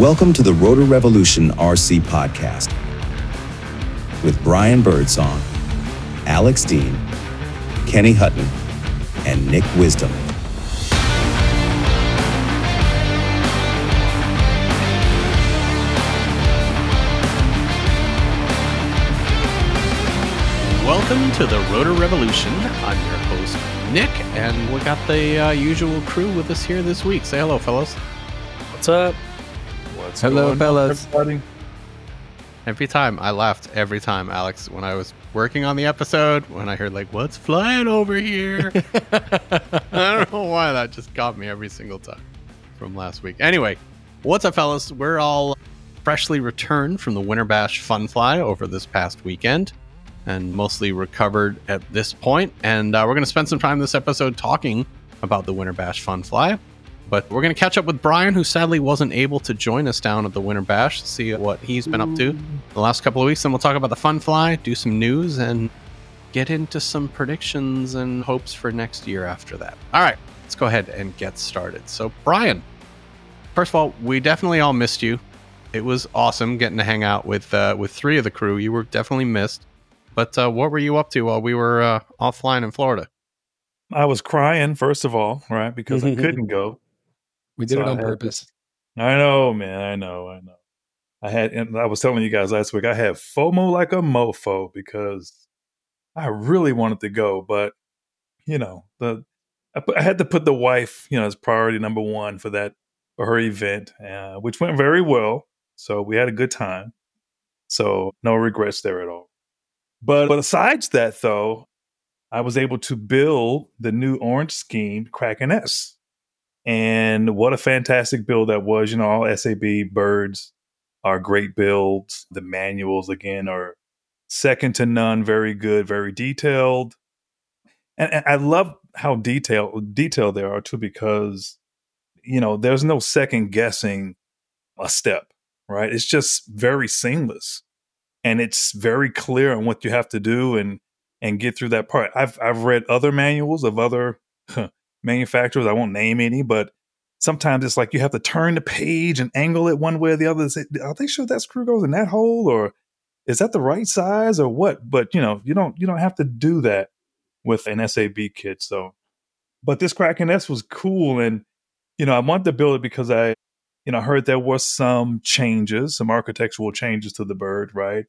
Welcome to the Rotor Revolution RC podcast with Brian Birdsong, Alex Dean, Kenny Hutton, and Nick Wisdom. Welcome to the Rotor Revolution. I'm your host, Nick, and we got the uh, usual crew with us here this week. Say hello, fellas. What's up? What's Hello, going fellas. everybody? Every time I laughed every time, Alex, when I was working on the episode, when I heard like "What's flying over here?" I don't know why that just got me every single time from last week. Anyway, what's up, fellas? We're all freshly returned from the Winter Bash Fun Fly over this past weekend, and mostly recovered at this point. And uh, we're going to spend some time this episode talking about the Winter Bash Fun Fly. But we're going to catch up with Brian, who sadly wasn't able to join us down at the Winter Bash, see what he's been up to the last couple of weeks. And we'll talk about the Fun Fly, do some news, and get into some predictions and hopes for next year after that. All right, let's go ahead and get started. So, Brian, first of all, we definitely all missed you. It was awesome getting to hang out with uh, with three of the crew. You were definitely missed. But uh, what were you up to while we were uh, offline in Florida? I was crying first of all, right, because I couldn't go. We did So it I on had purpose. I know, man. I know. I know. I had, and I was telling you guys last week, I had FOMO like a mofo because I really wanted to go, but you know, the I, put, I had to put the wife, you know, as priority number one for that for her event, uh, which went very well. So we had a good time. So no regrets there at all. But but besides that, though, I was able to build the new orange scheme Kraken S. And what a fantastic build that was. You know, all SAB birds are great builds. The manuals, again, are second to none, very good, very detailed. And, and I love how detailed detailed they are too, because you know, there's no second guessing a step, right? It's just very seamless. And it's very clear on what you have to do and and get through that part. I've I've read other manuals of other manufacturers. I won't name any, but sometimes it's like you have to turn the page and angle it one way or the other. Say, Are they sure that screw goes in that hole, or is that the right size, or what? But you know, you don't you don't have to do that with an SAB kit. So, but this Kraken S was cool, and you know, I wanted to build it because I, you know, heard there were some changes, some architectural changes to the bird, right?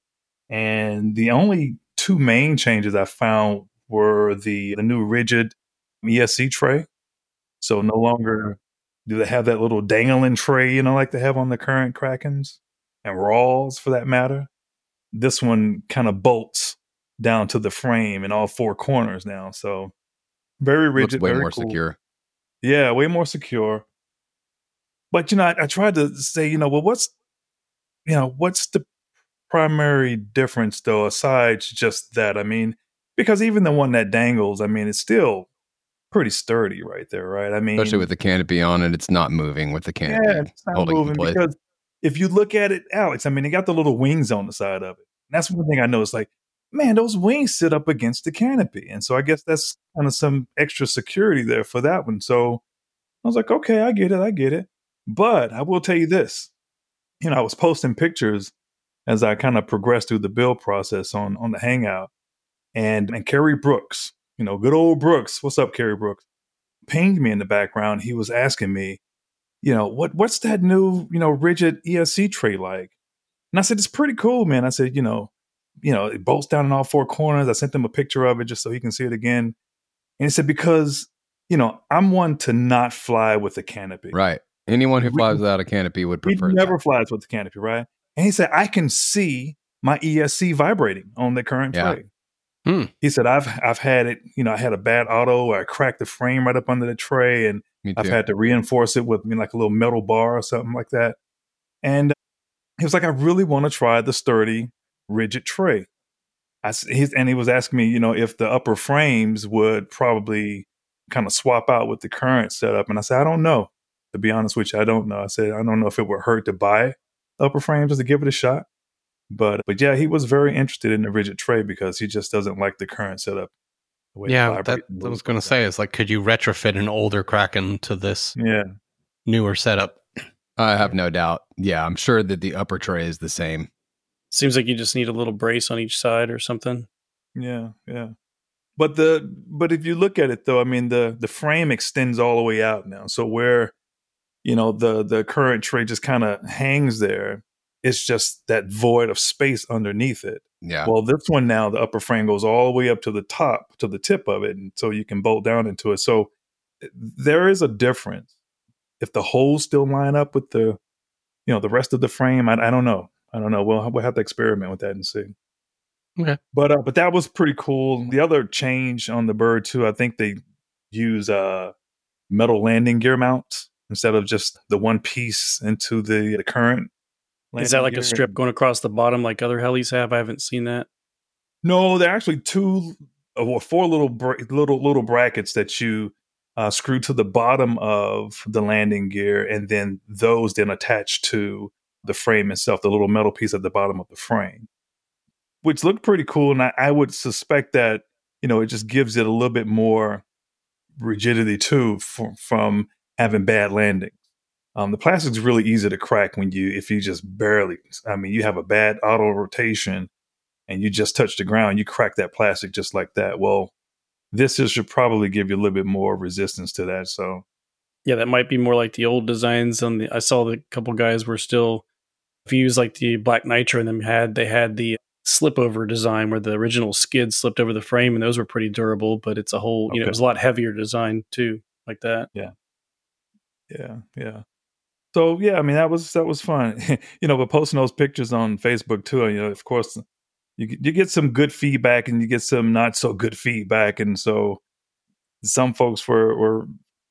And the only two main changes I found were the the new rigid ESC tray. So no longer do they have that little dangling tray, you know, like they have on the current Krakens and Raws for that matter. This one kind of bolts down to the frame in all four corners now. So very Looks rigid, way very more cool. secure. Yeah, way more secure. But you know, I, I tried to say, you know, well, what's you know, what's the primary difference though, aside just that? I mean, because even the one that dangles, I mean, it's still pretty sturdy right there, right? I mean, Especially with the canopy on it, it's not moving with the canopy yeah, it's not moving because if you look at it, Alex, I mean, it got the little wings on the side of it. And that's one thing I noticed. Like, man, those wings sit up against the canopy, and so I guess that's kind of some extra security there for that one. So I was like, okay, I get it, I get it. But I will tell you this, you know, I was posting pictures as I kind of progressed through the build process on on the Hangout, and and Kerry Brooks, you know, good old Brooks, what's up, Kerry Brooks, pinged me in the background. He was asking me, you know, what what's that new, you know, rigid ESC tray like? And I said, it's pretty cool, man. I said, you know, you know, it bolts down in all four corners. I sent him a picture of it just so he can see it again. And he said, because, you know, I'm one to not fly with a canopy. Right. Anyone who We- flies without a canopy would He prefer never that. flies with the canopy, right? And he said, I can see my ESC vibrating on the current Yeah. tray. Hmm. He said, I've I've had it, you know, I had a bad auto I cracked the frame right up under the tray and I've had to reinforce it with I mean, like a little metal bar or something like that. And he was like, I really want to try the sturdy, rigid tray. I, s- he's, and he was asking me, you know, if the upper frames would probably kind of swap out with the current setup. And I said, I don't know. To be honest with you, I don't know. I said, I don't know if it would hurt to buy upper frames just to give it a shot. But but yeah, he was very interested in the rigid tray because he just doesn't like the current setup. the Yeah, vibrates that I was going to say is like, could you retrofit an older Kraken to this. Yeah. newer setup? I have no doubt. Yeah, I'm sure that the upper tray is the same. Seems like you just need a little brace on each side or something. Yeah, yeah. But the but if you look at it though, I mean the the frame extends all the way out now. So where you know the the current tray just kind of hangs there, it's just that void of space underneath it. Yeah. Well, this one now the upper frame goes all the way up to the top to the tip of it, and so you can bolt down into it. So eh, there is a difference. If the holes still line up with the, you know, the rest of the frame, I, I don't know. I don't know. We'll we'll have to experiment with that and see. Okay. But uh, but that was pretty cool. The other change on the bird too, I think they use uh metal landing gear mounts instead of just the one piece into the, the current. Is that landing like a strip going across the bottom like other helis have? I haven't seen that. No, they're actually two uh, or four little bra- little little brackets that you uh, screw to the bottom of the landing gear, and then those then attach to the frame itself, the little metal piece at the bottom of the frame, which looked pretty cool. And I, I would suspect that you know it just gives it a little bit more rigidity too from, from having bad landings. Um, the plastic's really easy to crack when you if you just barely. I mean, you have a bad auto rotation and you just touch the ground, you crack that plastic just like that. Well, this is, should probably give you a little bit more resistance to that. So Yeah, that might be more like the old designs on the I saw the couple guys were still if you use like the black nitro and them had they had the slip over design where the original skid slipped over the frame and those were pretty durable, but it's a whole you know, it was a lot heavier design too, like that. Yeah yeah, yeah. So yeah, I mean that was that was fun. you know, but posting those pictures on Facebook too. You know, of course, you you get some good feedback and you get some not so good feedback, and so some folks were were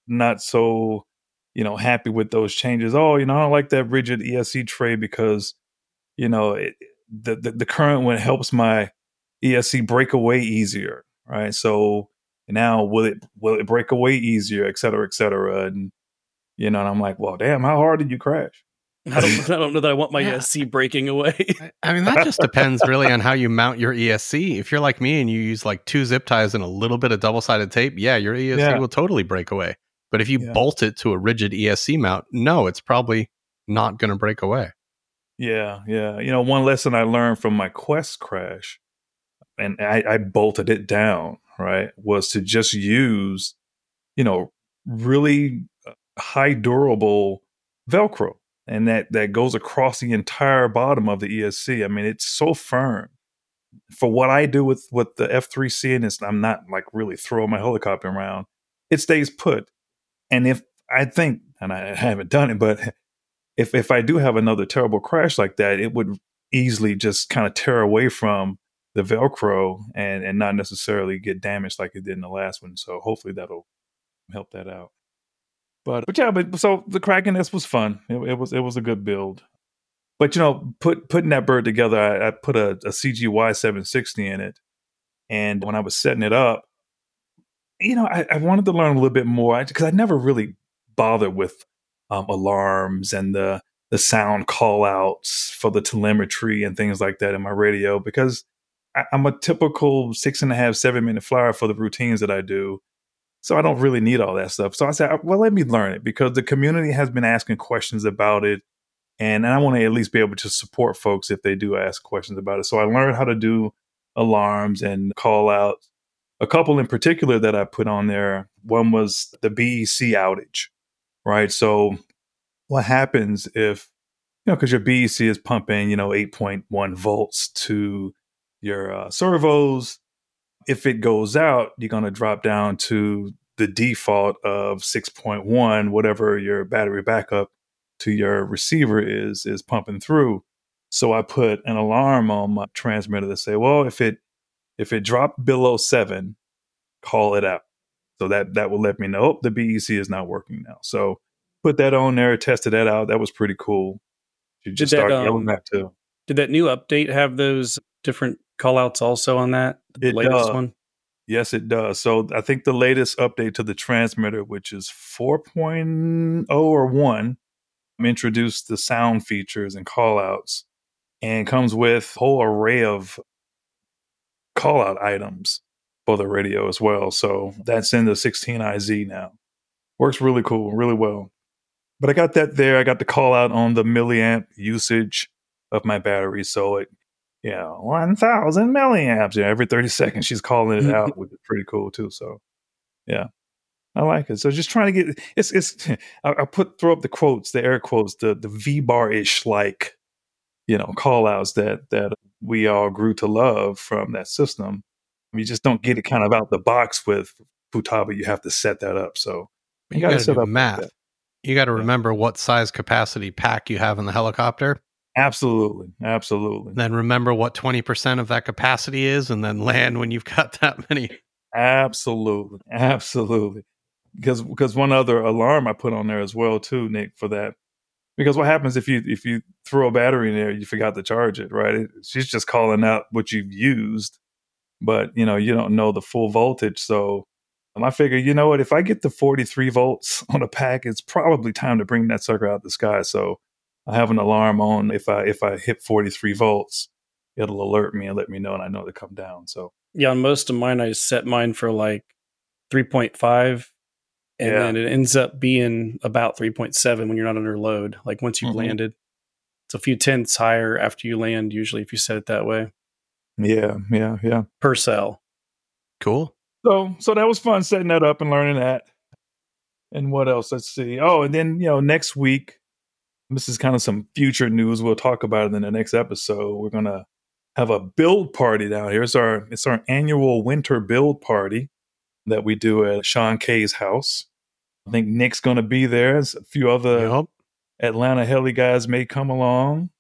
not so you know happy with those changes. Oh, you know, I don't like that rigid ESC tray because you know it, the, the the current one helps my ESC break away easier, right? So now will it will it break away easier, et cetera, et cetera, and you know, and I'm like, well, damn, how hard did you crash? I don't I don't know that I want my Yeah. ESC breaking away. I- I mean, that just depends really on how you mount your ESC. If you're like me and you use like two zip ties and a little bit of double sided tape, yeah, your ESC Yeah. will totally break away. But if you Yeah. bolt it to a rigid ESC mount, no, it's probably not going to break away. Yeah, yeah. You know, one lesson I learned from my Quest crash, and I, I bolted it down, right, was to just use, you know, really high durable Velcro. And that, that goes across the entire bottom of the ESC. I mean, it's so firm. For what I do with, with the F3C, and it's, I'm not like really throwing my helicopter around, it stays put. And if I think, and I haven't done it, but if if I do have another terrible crash like that, it would easily just kind of tear away from the Velcro and and not necessarily get damaged like it did in the last one. So hopefully that'll help that out. But but yeah, but so the Kraken S was fun. It, it was it was a good build. But you know, put putting that bird together, I, I put a, a CGY 760 in it, and when I was setting it up, you know, I, I wanted to learn a little bit more because I never really bothered with um, alarms and the the sound call outs for the telemetry and things like that in my radio because I, I'm a typical six and a half, seven minute flyer for the routines that I do. So I don't really need all that stuff. So I said, well, let me learn it because the community has been asking questions about it. And I want to at least be able to support folks if they do ask questions about it. So I learned how to do alarms and call outs. A couple in particular that I put on there. One was the BEC outage, right? So what happens if, you know, because your BEC is pumping, you know, 8.1 volts to your uh, servos. If it goes out, you're going to drop down to the default of 6.1, whatever your battery backup to your receiver is is pumping through. So I put an alarm on my transmitter to say, well, if it if it dropped below seven, call it out. So that that will let me know oh, the BEC is not working now. So put that on there, tested that out. That was pretty cool. You just Did that, start yelling um, that too. Did that new update have those different call outs also on that? The It latest does. one? Yes, it does. So I think the latest update to the transmitter, which is 4.0 or 1, um, introduced the sound features and callouts and comes with a whole array of callout items for the radio as well. So that's in the 16IZ now. Works really cool, really well. but I got that there. I got the call out on the milliamp usage of my battery. So it, you know, 1000 milliamps. Yeah, every 30 seconds she's calling it out, which is pretty cool too. So yeah, I like it. So just trying to get it's it's I, put throw up the quotes, the air quotes, the the V bar ish like you know call outs that that we all grew to love from that system. You just don't get it kind of out the box with Futaba. You have to set that up. So You, you got to set do up math. You got to Yeah. remember what size capacity pack you have in the helicopter. Absolutely, absolutely, Then remember what 20% of that capacity is, and then land when you've got that many. absolutely, absolutely. Because because one other alarm I put on there as well too, Nick, for that. Because what happens if you if you throw a battery in there, you forgot to charge it, right? It, she's just calling out what you've used, but you know you don't know the full voltage. So um, I figure, you know what? If I get the 43 volts on a pack, it's probably time to bring that sucker out the sky. So I have an alarm on. If I if I hit 43 volts, it'll alert me and let me know, and I know to come down. So Yeah, on most of mine, I set mine for like 3.5, and Yeah. then it ends up being about 3.7 when you're not under load. Like once you've Mhm. landed, it's a few tenths higher after you land, usually, if you set it that way yeah, yeah, yeah. per cell. Cool. So so that was fun setting that up and learning that. And what else? Let's see. Oh, and then you know next week, this is kind of some future news. We'll talk about it in the next episode. We're gonna have a build party down here. It's our it's our annual winter build party that we do at Sean Kay's house. I think Nick's gonna be there. There's a few other Yup. Atlanta heli guys may come along,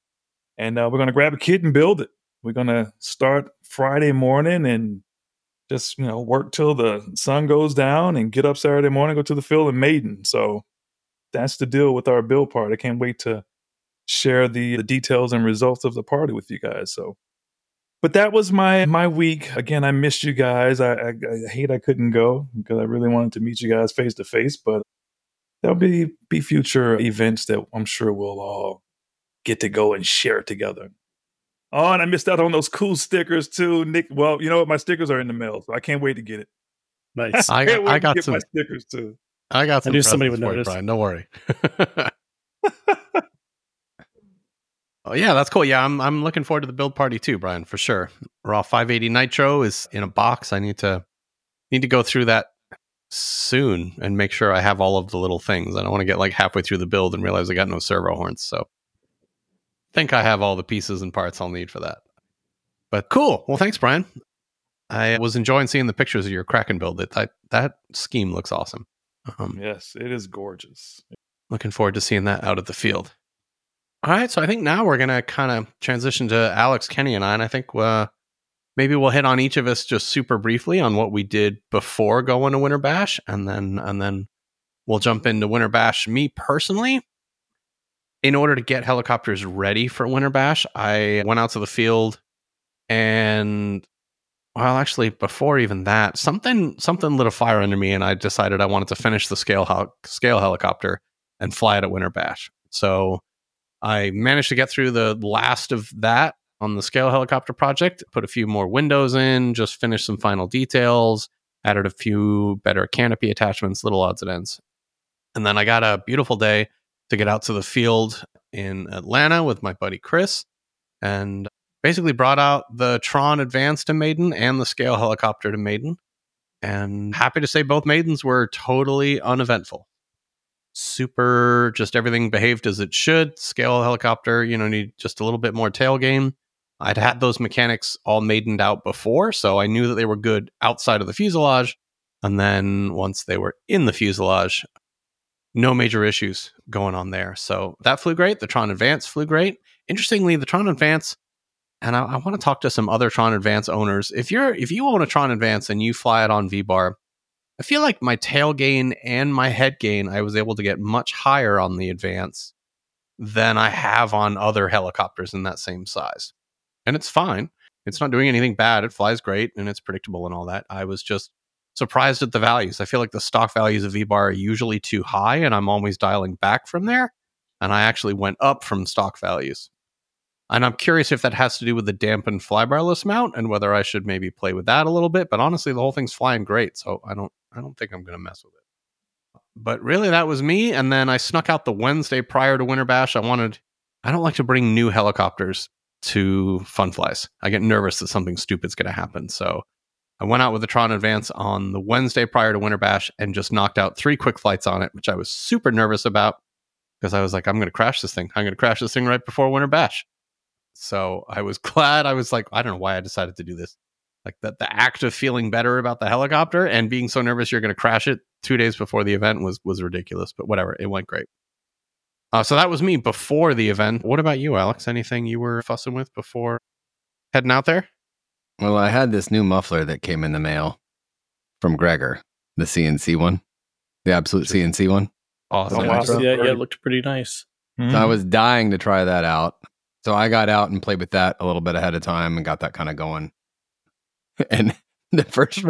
and uh, we're gonna grab a kit and build it. We're gonna start Friday morning and just you know work till the sun goes down and get up Saturday morning, go to the field in Maiden. So that's the deal with our build part. I can't wait to share the, the details and results of the party with you guys. So, but that was my my week. Again, I missed you guys. I, I, I hate I couldn't go because I really wanted to meet you guys face to face. But there'll be be future events that I'm sure we'll all get to go and share together. Oh, and I missed out on those cool stickers too, Nick. Well, you know what? My stickers are in the mail, so I can't wait to get it. Nice. I Can't got, I got get some. my stickers too. I got some. I knew somebody would you, notice. Brian. Don't worry. oh yeah, that's cool. Yeah, I'm I'm looking forward to the build party too, Brian, for sure. Raw 580 Nitro is in a box. I need to need to go through that soon and make sure I have all of the little things. I don't want to get like halfway through the build and realize I got no servo horns. So think I have all the pieces and parts I'll need for that. But cool. Well, thanks, Brian. I was enjoying seeing the pictures of your Kraken build. That that, that scheme looks awesome. Um, Yes, it is gorgeous. looking forward to seeing that out of the field. All right, so I think now we're gonna kind of transition to Alex, Kenny, and I, and I think uh, maybe we'll hit on each of us just super briefly on what we did before going to Winter Bash, and then and then we'll jump into Winter Bash. Me personally, in order to get helicopters ready for Winter Bash, I went out to the field and well, actually, before even that, something something lit a fire under me, and I decided I wanted to finish the scale hel- scale helicopter and fly it at Winter Bash. So I managed to get through the last of that on the scale helicopter project. Put a few more windows in, just finished some final details, added a few better canopy attachments, little odds and ends, and then I got a beautiful day to get out to the field in Atlanta with my buddy Chris, and basically brought out the Tron Advance to Maiden and the Scale helicopter to Maiden. And happy to say both Maidens were totally uneventful. Super, just everything behaved as it should. Scale helicopter, you know, need just a little bit more tail gain. I'd had those mechanics all maidened out before, so I knew that they were good outside of the fuselage. And then once they were in the fuselage, no major issues going on there. So that flew great. The Tron Advance flew great. Interestingly, the Tron Advance and I, I want to talk to some other Tron Advance owners. If you're if you own a Tron Advance and you fly it on V Bar, I feel like my tail gain and my head gain I was able to get much higher on the Advance than I have on other helicopters in that same size. And it's fine. It's not doing anything bad. It flies great and it's predictable and all that. I was just surprised at the values. I feel like the stock values of V Bar are usually too high and I'm always dialing back from there. And I actually went up from stock values. And I'm curious if that has to do with the dampened flybarless mount and whether I should maybe play with that a little bit. But honestly, the whole thing's flying great, so I don't I don't think I'm gonna mess with it. but really, that was me. And then I snuck out the Wednesday prior to Winter Bash. I wanted, I don't like to bring new helicopters to Fun Flies. I get nervous that something stupid's going to happen. So I went out with the Tron Advance on the Wednesday prior to Winter Bash and just knocked out three quick flights on it, which I was super nervous about because I was like, I'm going to crash this thing. I'm going to crash this thing right before Winter Bash. So I was glad. I was like, I don't know why I decided to do this. Like that, the act of feeling better about the helicopter and being so nervous you're going to crash it two days before the event was was ridiculous. But whatever, it went great. Uh, so that was me before the event. What about you, Alex? Anything you were fussing with before heading out there? Well, I had this new muffler that came in the mail from Gregor, the CNC one, the absolute CNC one. Awesome. Oh, wow. yeah, yeah, it looked pretty nice. Mhm. So I was dying to try that out. So I got out and played with that a little bit ahead of time and got that kind of going. And the first,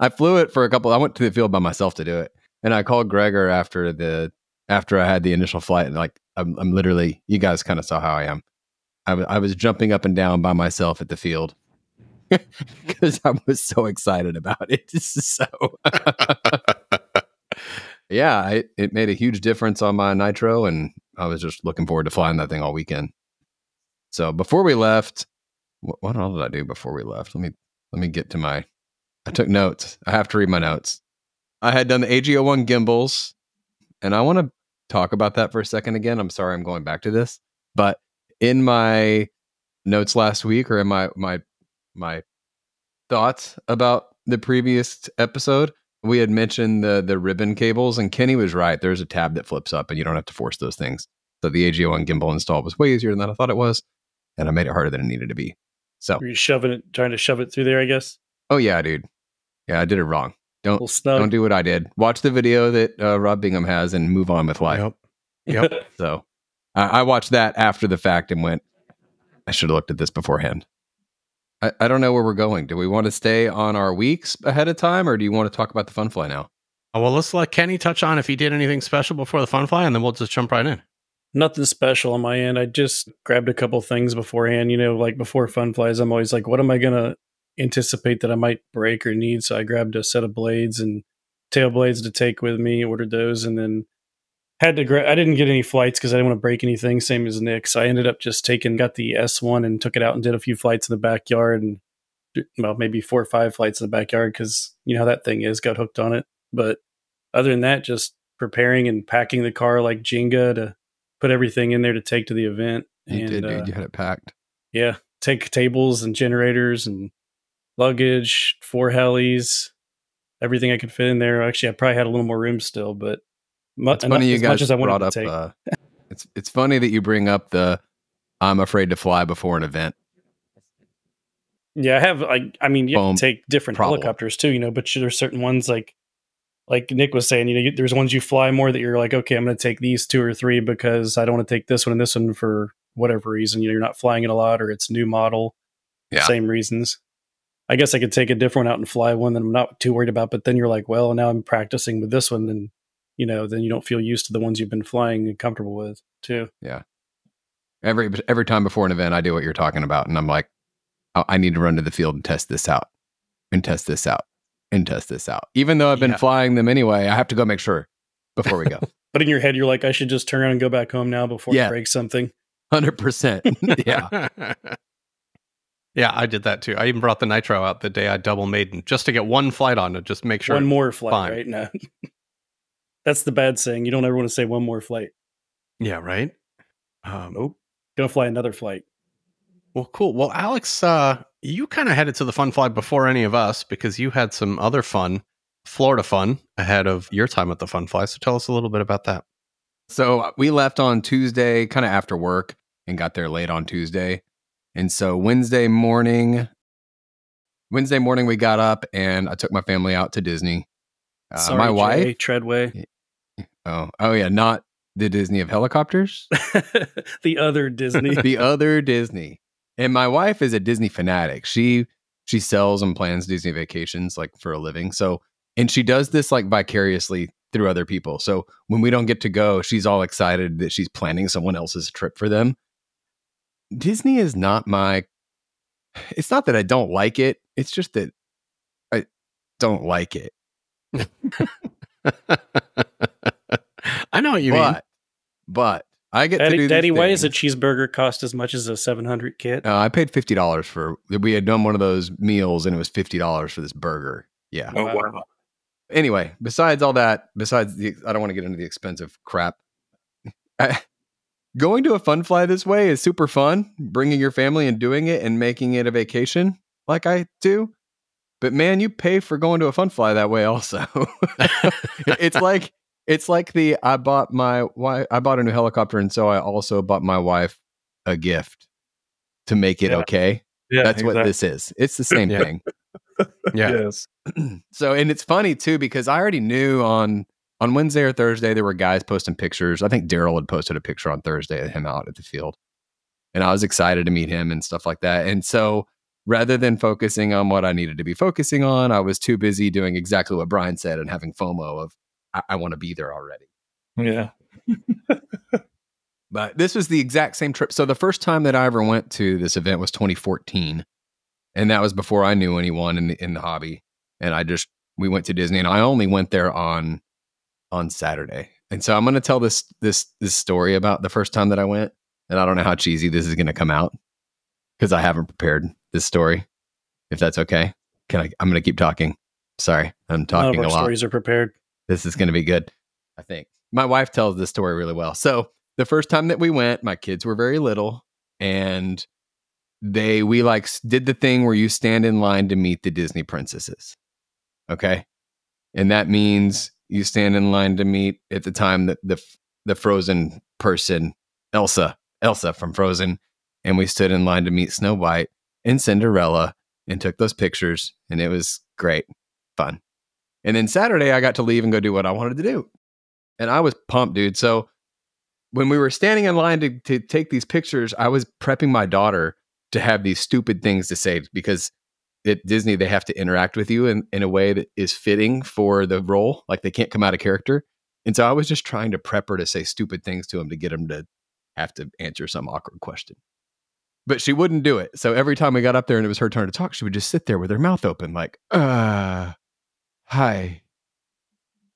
I flew it for a couple. I went to the field by myself to do it, and I called Gregor after the after I had the initial flight. And like, I'm, I'm literally, you guys kind of saw how I am. I was jumping up and down by myself at the field because I was so excited about it. So, yeah, I, it made a huge difference on my nitro, and I was just looking forward to flying that thing all weekend. So before we left, what, all did I do before we left? Let me let me get to my. I took notes. I have to read my notes. I had done the AG01 gimbals, and I want to talk about that for a second again. I'm sorry I'm going back to this, but in my notes last week or in my my my thoughts about the previous episode, we had mentioned the the ribbon cables, and Kenny was right. There's a tab that flips up, and you don't have to force those things. So the AG01 gimbal install was way easier than I thought it was, and I made it harder than it needed to be. So, Were you shoving it, trying to shove it through there? I guess. oh yeah, dude, yeah, I did it wrong. Don't don't do what I did. Watch the video that uh, Rob Bingham has and move on with life. Yep. Yep. So I, I watched that after the fact and went, I should have looked at this beforehand. I, I don't know where we're going. Do we want to stay on our weeks ahead of time or do you want to talk about the fun fly now? Oh, well, let's let Kenny touch on if he did anything special before the fun fly, and then we'll just jump right in. Nothing special on my end. I just grabbed a couple things beforehand. You know, like before fun flies, I'm always like, what am I gonna anticipate that I might break or need? So I grabbed a set of blades and tail blades to take with me. Ordered those, and then had to. Gra- I didn't get any flights because I didn't want to break anything. Same as Nick. So I ended up just taking, got the S one and took it out and did a few flights in the backyard and well, maybe four or five flights in the backyard because you know how that thing is. Got hooked on it, but other than that, just preparing and packing the car like Jenga to put everything in there to take to the event. You and, did, dude. uh, You had it packed. yeah, take tables and generators and luggage, four helis, everything I could fit in there. Actually, I probably had a little more room still, but mu- It's enough- funny you as guys much as I wanted brought up. Uh, it's it's funny that you bring up the I'm afraid to fly before an event. Yeah, I have. I, I mean, you have Boom. to take different Problem. helicopters too, you know. But there's certain ones like, like Nick was saying, you know, you, there's ones you fly more that you're like, okay, I'm going to take these two or three because I don't want to take this one and this one for whatever reason. You know, you're not flying it a lot or it's new model. Yeah. Same reasons. I guess I could take a different one out and fly one that I'm not too worried about. But then you're like, well, now I'm practicing with this one, then you know, then you don't feel used to the ones you've been flying and comfortable with too. Yeah. Every every time before an event, I do what you're talking about, and I'm like, oh, I need to run to the field and test this out, and test this out, and test this out. Even though I've been Yeah. flying them anyway, I have to go make sure before we go. But in your head, you're like, I should just turn around and go back home now before Yeah. I break something. Hundred percent. Yeah. yeah, I did that too. I even brought the nitro out the day I double maiden just to get one flight on to just make sure. one more flight, fine. right? No. That's the bad saying. You don't ever want to say one more flight. Yeah, right. Um, Nope. Gonna fly another flight. Well, cool. Well, Alex, uh, you kind of headed to the fun fly before any of us because you had some other fun, Florida fun, ahead of your time at the fun fly. So tell us a little bit about that. So uh, we left on Tuesday, kind of after work, and got there late on Tuesday. And so Wednesday morning, Wednesday morning we got up and I took my family out to Disney. Uh, Sorry, my Jay, wife, Treadway, oh, oh yeah, not the Disney of helicopters, the other Disney. the other Disney. And my wife is a Disney fanatic. She she sells and plans Disney vacations like for a living. So and she does this like vicariously through other people. So when we don't get to go, she's all excited that she's planning someone else's trip for them. Disney is not my it's not that I don't like it. It's just that I don't like it. I know what you mean. but but I get to Daddy, do Daddy these why does a cheeseburger cost as much as a 700 kit? Uh, I paid fifty dollars for. We had done one of those meals, and it was fifty dollars for this burger. Yeah. Oh Wow. wow. Anyway, besides all that, besides the, I don't want to get into the expensive crap. I, going to a fun fly this way is super fun. Bringing your family and doing it and making it a vacation, like I do. But man, you pay for going to a fun fly that way. Also, it's like it's like the I bought my wife. I bought a new helicopter, and so I also bought my wife a gift to make it Yeah. okay. Yeah, That's what this is. It's the same thing. Yeah. Yes. so and it's funny too because I already knew on on Wednesday or Thursday there were guys posting pictures. I think Daryl had posted a picture on Thursday of him out at the field. And I was excited to meet him and stuff like that. And so rather than focusing on what I needed to be focusing on, I was too busy doing exactly what Brian said and having FOMO of I, I want to be there already. Yeah. But this was the exact same trip. So the first time that I ever went to this event was 2014, and that was before I knew anyone in the in the hobby. And I just we went to Disney, and I only went there on on Saturday. And so I'm going to tell this this this story about the first time that I went, and I don't know how cheesy this is going to come out because I haven't prepared this story. If that's okay, can I? I'm going to keep talking. Sorry, I'm None of talking our a lot stories are prepared. This is going to be good. I think my wife tells this story really well. So the first time that we went, my kids were very little, and they we like did the thing where you stand in line to meet the Disney princesses. Okay, and that means you stand in line to meet at the time that the the Frozen person Elsa Elsa from Frozen, and we stood in line to meet Snow White and Cinderella and took those pictures, and it was great, fun. And then Saturday, I got to leave and go do what I wanted to do. And I was pumped, dude. So when we were standing in line to, to take these pictures, I was prepping my daughter to have these stupid things to say because at Disney, they have to interact with you in, in a way that is fitting for the role. Like they can't come out of character. And so I was just trying to prep her to say stupid things to him to get him to have to answer some awkward question. But she wouldn't do it. So every time we got up there and it was her turn to talk, she would just sit there with her mouth open, like, uh, hi.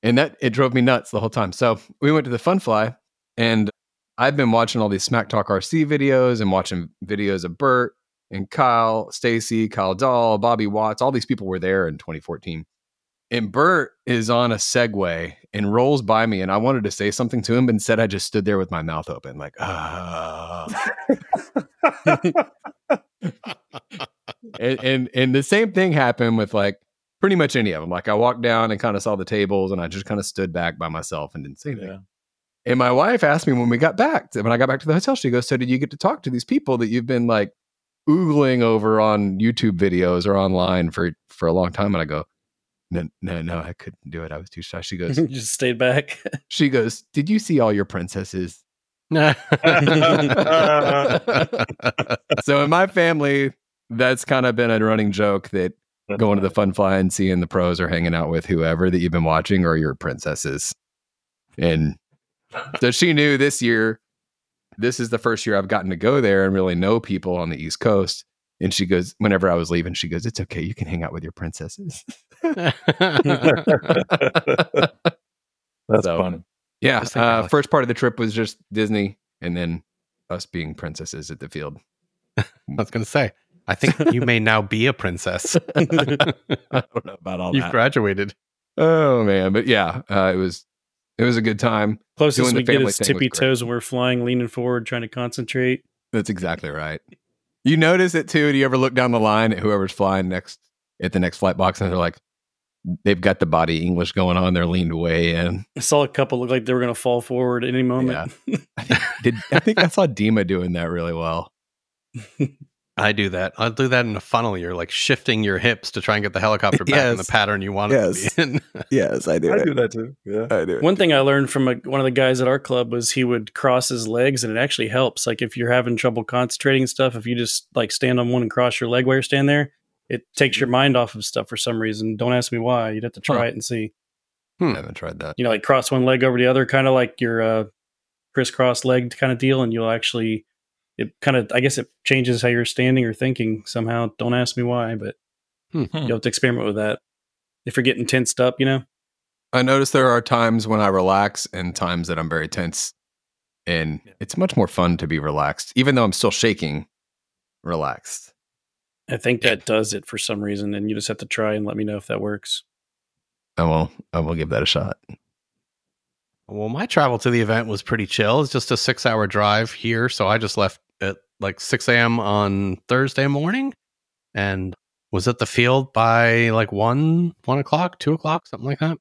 And that it drove me nuts the whole time. So we went to the Fun Fly, and I've been watching all these Smack Talk RC videos and watching videos of Bert and Kyle, Stacy, Kyle Dahl, Bobby Watts. All these people were there in 2014. And Bert is on a Segway and rolls by me, and I wanted to say something to him, but instead I just stood there with my mouth open, like, ah. and, and and the same thing happened with like pretty much any of them. Like I walked down and kind of saw the tables, and I just kind of stood back by myself and didn't say anything. Yeah. And my wife asked me when we got back, when I got back to the hotel, she goes, "So did you get to talk to these people that you've been like oogling over on YouTube videos or online for for a long time?" And I go, "No, no, no, I couldn't do it. I was too shy." She goes, just stayed back. "She goes, did you see all your princesses?" so in my family, that's kind of been a running joke that going to the fun fly and seeing the pros or hanging out with whoever that you've been watching or your princesses. And so she knew this year, this is the first year I've gotten to go there and really know people on the East Coast. And she goes, whenever I was leaving, she goes, It's okay. You can hang out with your princesses. That's So- funny. yeah. Uh, first part of the trip was just Disney and then us being princesses at the field. I was going to say, I think you may now be a princess. I don't know about all You've that. graduated. Oh man, but yeah, uh, it was it was a good time. Closest Doing the we get family is tippy toes when we're flying, leaning forward, trying to concentrate. That's exactly right. You notice it too. Do you ever look down the line at whoever's flying next at the next flight box and they're like, they've got the body English going on. They're leaned way in. I saw a couple look like they were going to fall forward at any moment. I think, did, I think I saw Dima doing that really well. I do that. I'll do that in a funnel. You're like shifting your hips to try and get the helicopter back in the pattern you want Yes. it to be in. Yes, I do. I do that too. Yeah. I do. One thing I learned from a, one of the guys at our club was he would cross his legs, and it actually helps. Like if you're having trouble concentrating and stuff, if you just like stand on one and cross your leg while you're standing there, it takes your mind off of stuff for some reason. Don't ask me why. You'd have to try Huh. it and see. I haven't tried that. You know, like cross one leg over the other, kind of like your uh, crisscross legged kind of deal, and you'll actually. It kind of, I guess, it changes how you're standing or thinking somehow. Don't ask me why, but Hmm. you'll have to experiment with that. If you're getting tensed up, you know. I notice there are times when I relax and times that I'm very tense. And Yeah. it's much more fun to be relaxed, even though I'm still shaking, relaxed. I think that does it for some reason, and you just have to try and let me know if that works. I will I will give that a shot. Well, my travel to the event was pretty chill. It's just a six hour drive here. So I just left at like 6 a.m. on Thursday morning and was at the field by like 1, 1 o'clock, 2 o'clock, something like that,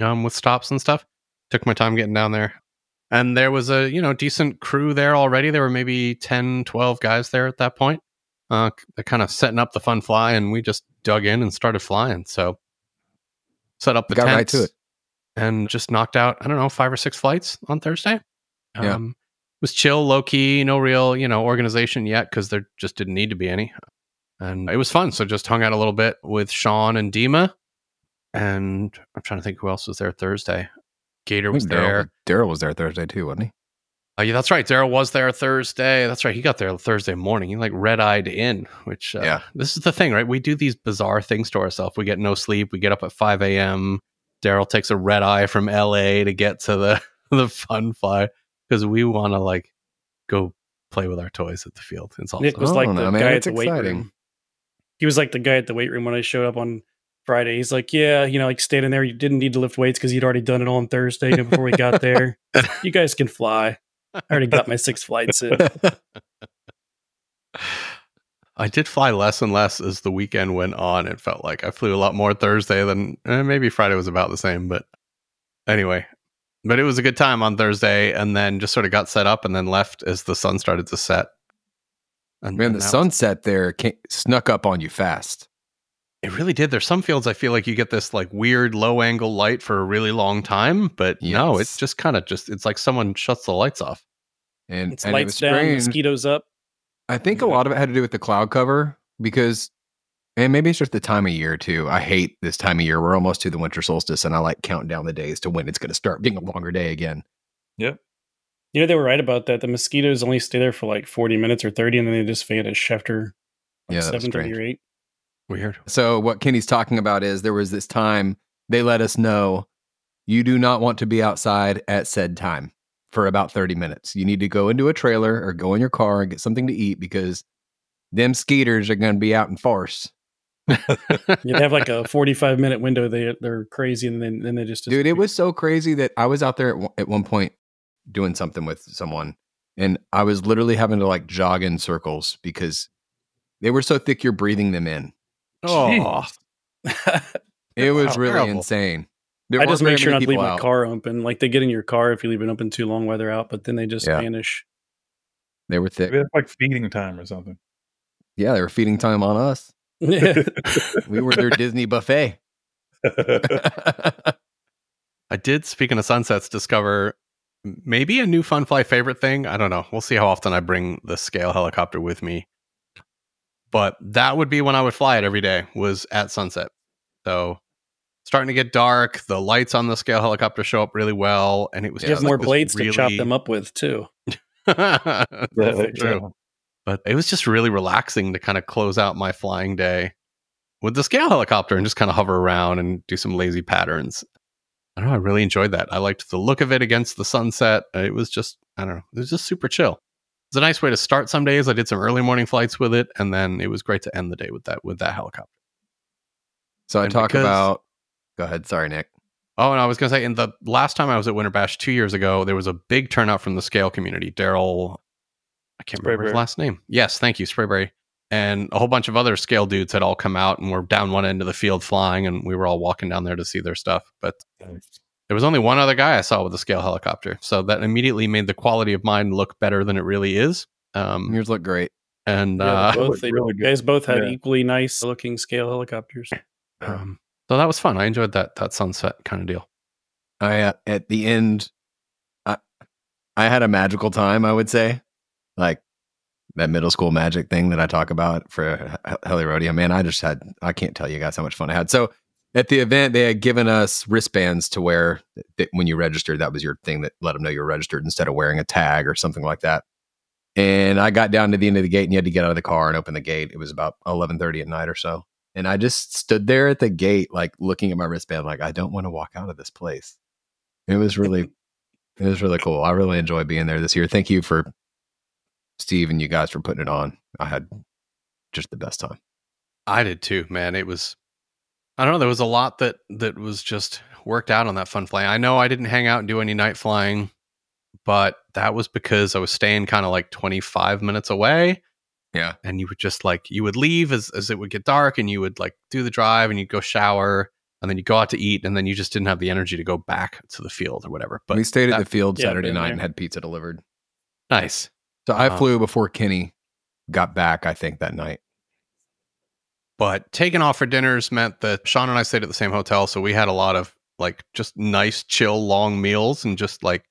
um, with stops and stuff. Took my time getting down there. And there was a, you know, decent crew there already. There were maybe 10, 12 guys there at that point. Uh, kind of setting up the fun fly, and we just dug in and started flying. So set up the Got right tents to it. and just knocked out I don't know five or six flights on Thursday. Yeah. Um, was chill, low key, no real you know organization yet because there just didn't need to be any, and it was fun. So just hung out a little bit with Sean and Dima, and I'm trying to think who else was there Thursday. Gator was there. Daryl was there Thursday too, wasn't he? Oh, yeah, that's right. Daryl was there Thursday. That's right. He got there Thursday morning. He like red eyed in, which uh, Yeah. This is the thing, right? We do these bizarre things to ourselves. We get no sleep. We get up at five a.m. Daryl takes a red eye from L.A. to get to the the fun fly because we want to like go play with our toys at the field. It's awesome. Nick was like the know, guy It's at the weight room. He was like the guy at the weight room when I showed up on Friday. He's like, yeah, you know, like standing there, you didn't need to lift weights because he'd already done it on Thursday you know, before we got there. you guys can fly. I already got my six flights in. I did fly less and less as the weekend went on. It felt like I flew a lot more Thursday than eh, maybe Friday was about the same. But anyway, but it was a good time on Thursday, and then just sort of got set up and then left as the sun started to set. And Man, and the that was- sunset there came, snuck up on you fast. it really did. There's some fields I feel like you get this like weird low angle light for a really long time, but no, it's just kind of just it's like someone shuts the lights off. And, It's and it was lights down, strange. mosquitoes up. I think a lot of it had to do with the cloud cover because, and maybe it's just the time of year too. I hate this time of year. We're almost to the winter solstice, and I like counting down the days to when it's going to start being a longer day again. Yeah. You know, they were right about that. The mosquitoes only stay there for like 40 minutes or 30, and then they just vanish after like Yeah, that was 7 strange. or 8. Weird. So what Kenny's talking about is there was this time they let us know you do not want to be outside at said time for about 30 minutes. You need to go into a trailer or go in your car and get something to eat because them skeeters are going to be out in force. You have like a 45 minute window. They, they're crazy, and then, then they just. Dude, it was so crazy that I was out there at, one- at one point doing something with someone and I was literally having to like jog in circles because they were so thick you're breathing them in. Oh, It was Wow, really terrible. insane. There I just wasn't make sure not to leave people my car open. Like they get in your car if you leave it open too long while they're out, but then they just Yeah. vanish. They were thick. Maybe that's like feeding time or something. Yeah, they were feeding time on us. We were their Disney buffet. I did. Speaking of sunsets, discover maybe a new fun fly favorite thing. I don't know. We'll see how often I bring the scale helicopter with me. But that would be when I would fly it every day. Was at sunset. So starting to get dark. The lights on the scale helicopter show up really well, and it was you just have more like this blades to chop them up with too. That's Yeah, true. But it was just really relaxing to kind of close out my flying day with the scale helicopter and just kind of hover around and do some lazy patterns. I don't know. I really enjoyed that. I liked the look of it against the sunset. Uh, it was just, I don't know, it was just super chill. It's a nice way to start some days. I did some early morning flights with it, and then it was great to end the day with that with that helicopter. So I talk because- about. Go ahead. Sorry, Nick. Oh, and I was going to say, in the last time I was at Winter Bash two years ago, there was a big turnout from the scale community. Daryl, I can't remember his Sprayberry. last name. Yes, thank you, Sprayberry. And a whole bunch of other scale dudes had all come out and were down one end of the field flying, and we were all walking down there to see their stuff. But there was only one other guy I saw with a scale helicopter, so that immediately made the quality of mine look better than it really is. Um, Yours look great. and Yeah, uh, both, they, really guys both had Yeah. equally nice looking scale helicopters. um, so that was fun. I enjoyed that that sunset kind of deal. I uh, at the end, I I had a magical time. I would say, like that middle school magic thing that I talk about for Heli Rodeo. Man, I just had I can't tell you guys how much fun I had. So at the event, they had given us wristbands to wear that when you registered. That was your thing that let them know you're registered instead of wearing a tag or something like that. And I got down to the end of the gate, and you had to get out of the car and open the gate. It was about eleven thirty at night or so. And I just stood there at the gate, like looking at my wristband, like I don't want to walk out of this place. It was really, it was really cool. I really enjoyed being there this year. Thank you for Steve and you guys for putting it on. I had just the best time. I did too, man. It was I don't know, there was a lot that that was just worked out on that fun fly. I know I didn't hang out and do any night flying, but that was because I was staying kind of like 25 minutes away. Yeah. And you would just like you would leave as as it would get dark and you would like do the drive and you'd go shower and then you go out to eat and then you just didn't have the energy to go back to the field or whatever. But we stayed at the field yeah, Saturday been night there. and had pizza delivered. nice. So I Um, flew before Kenny got back, I think, that night. But taking off for dinners meant that Sean and I stayed at the same hotel, so we had a lot of like just nice, chill, long meals and just like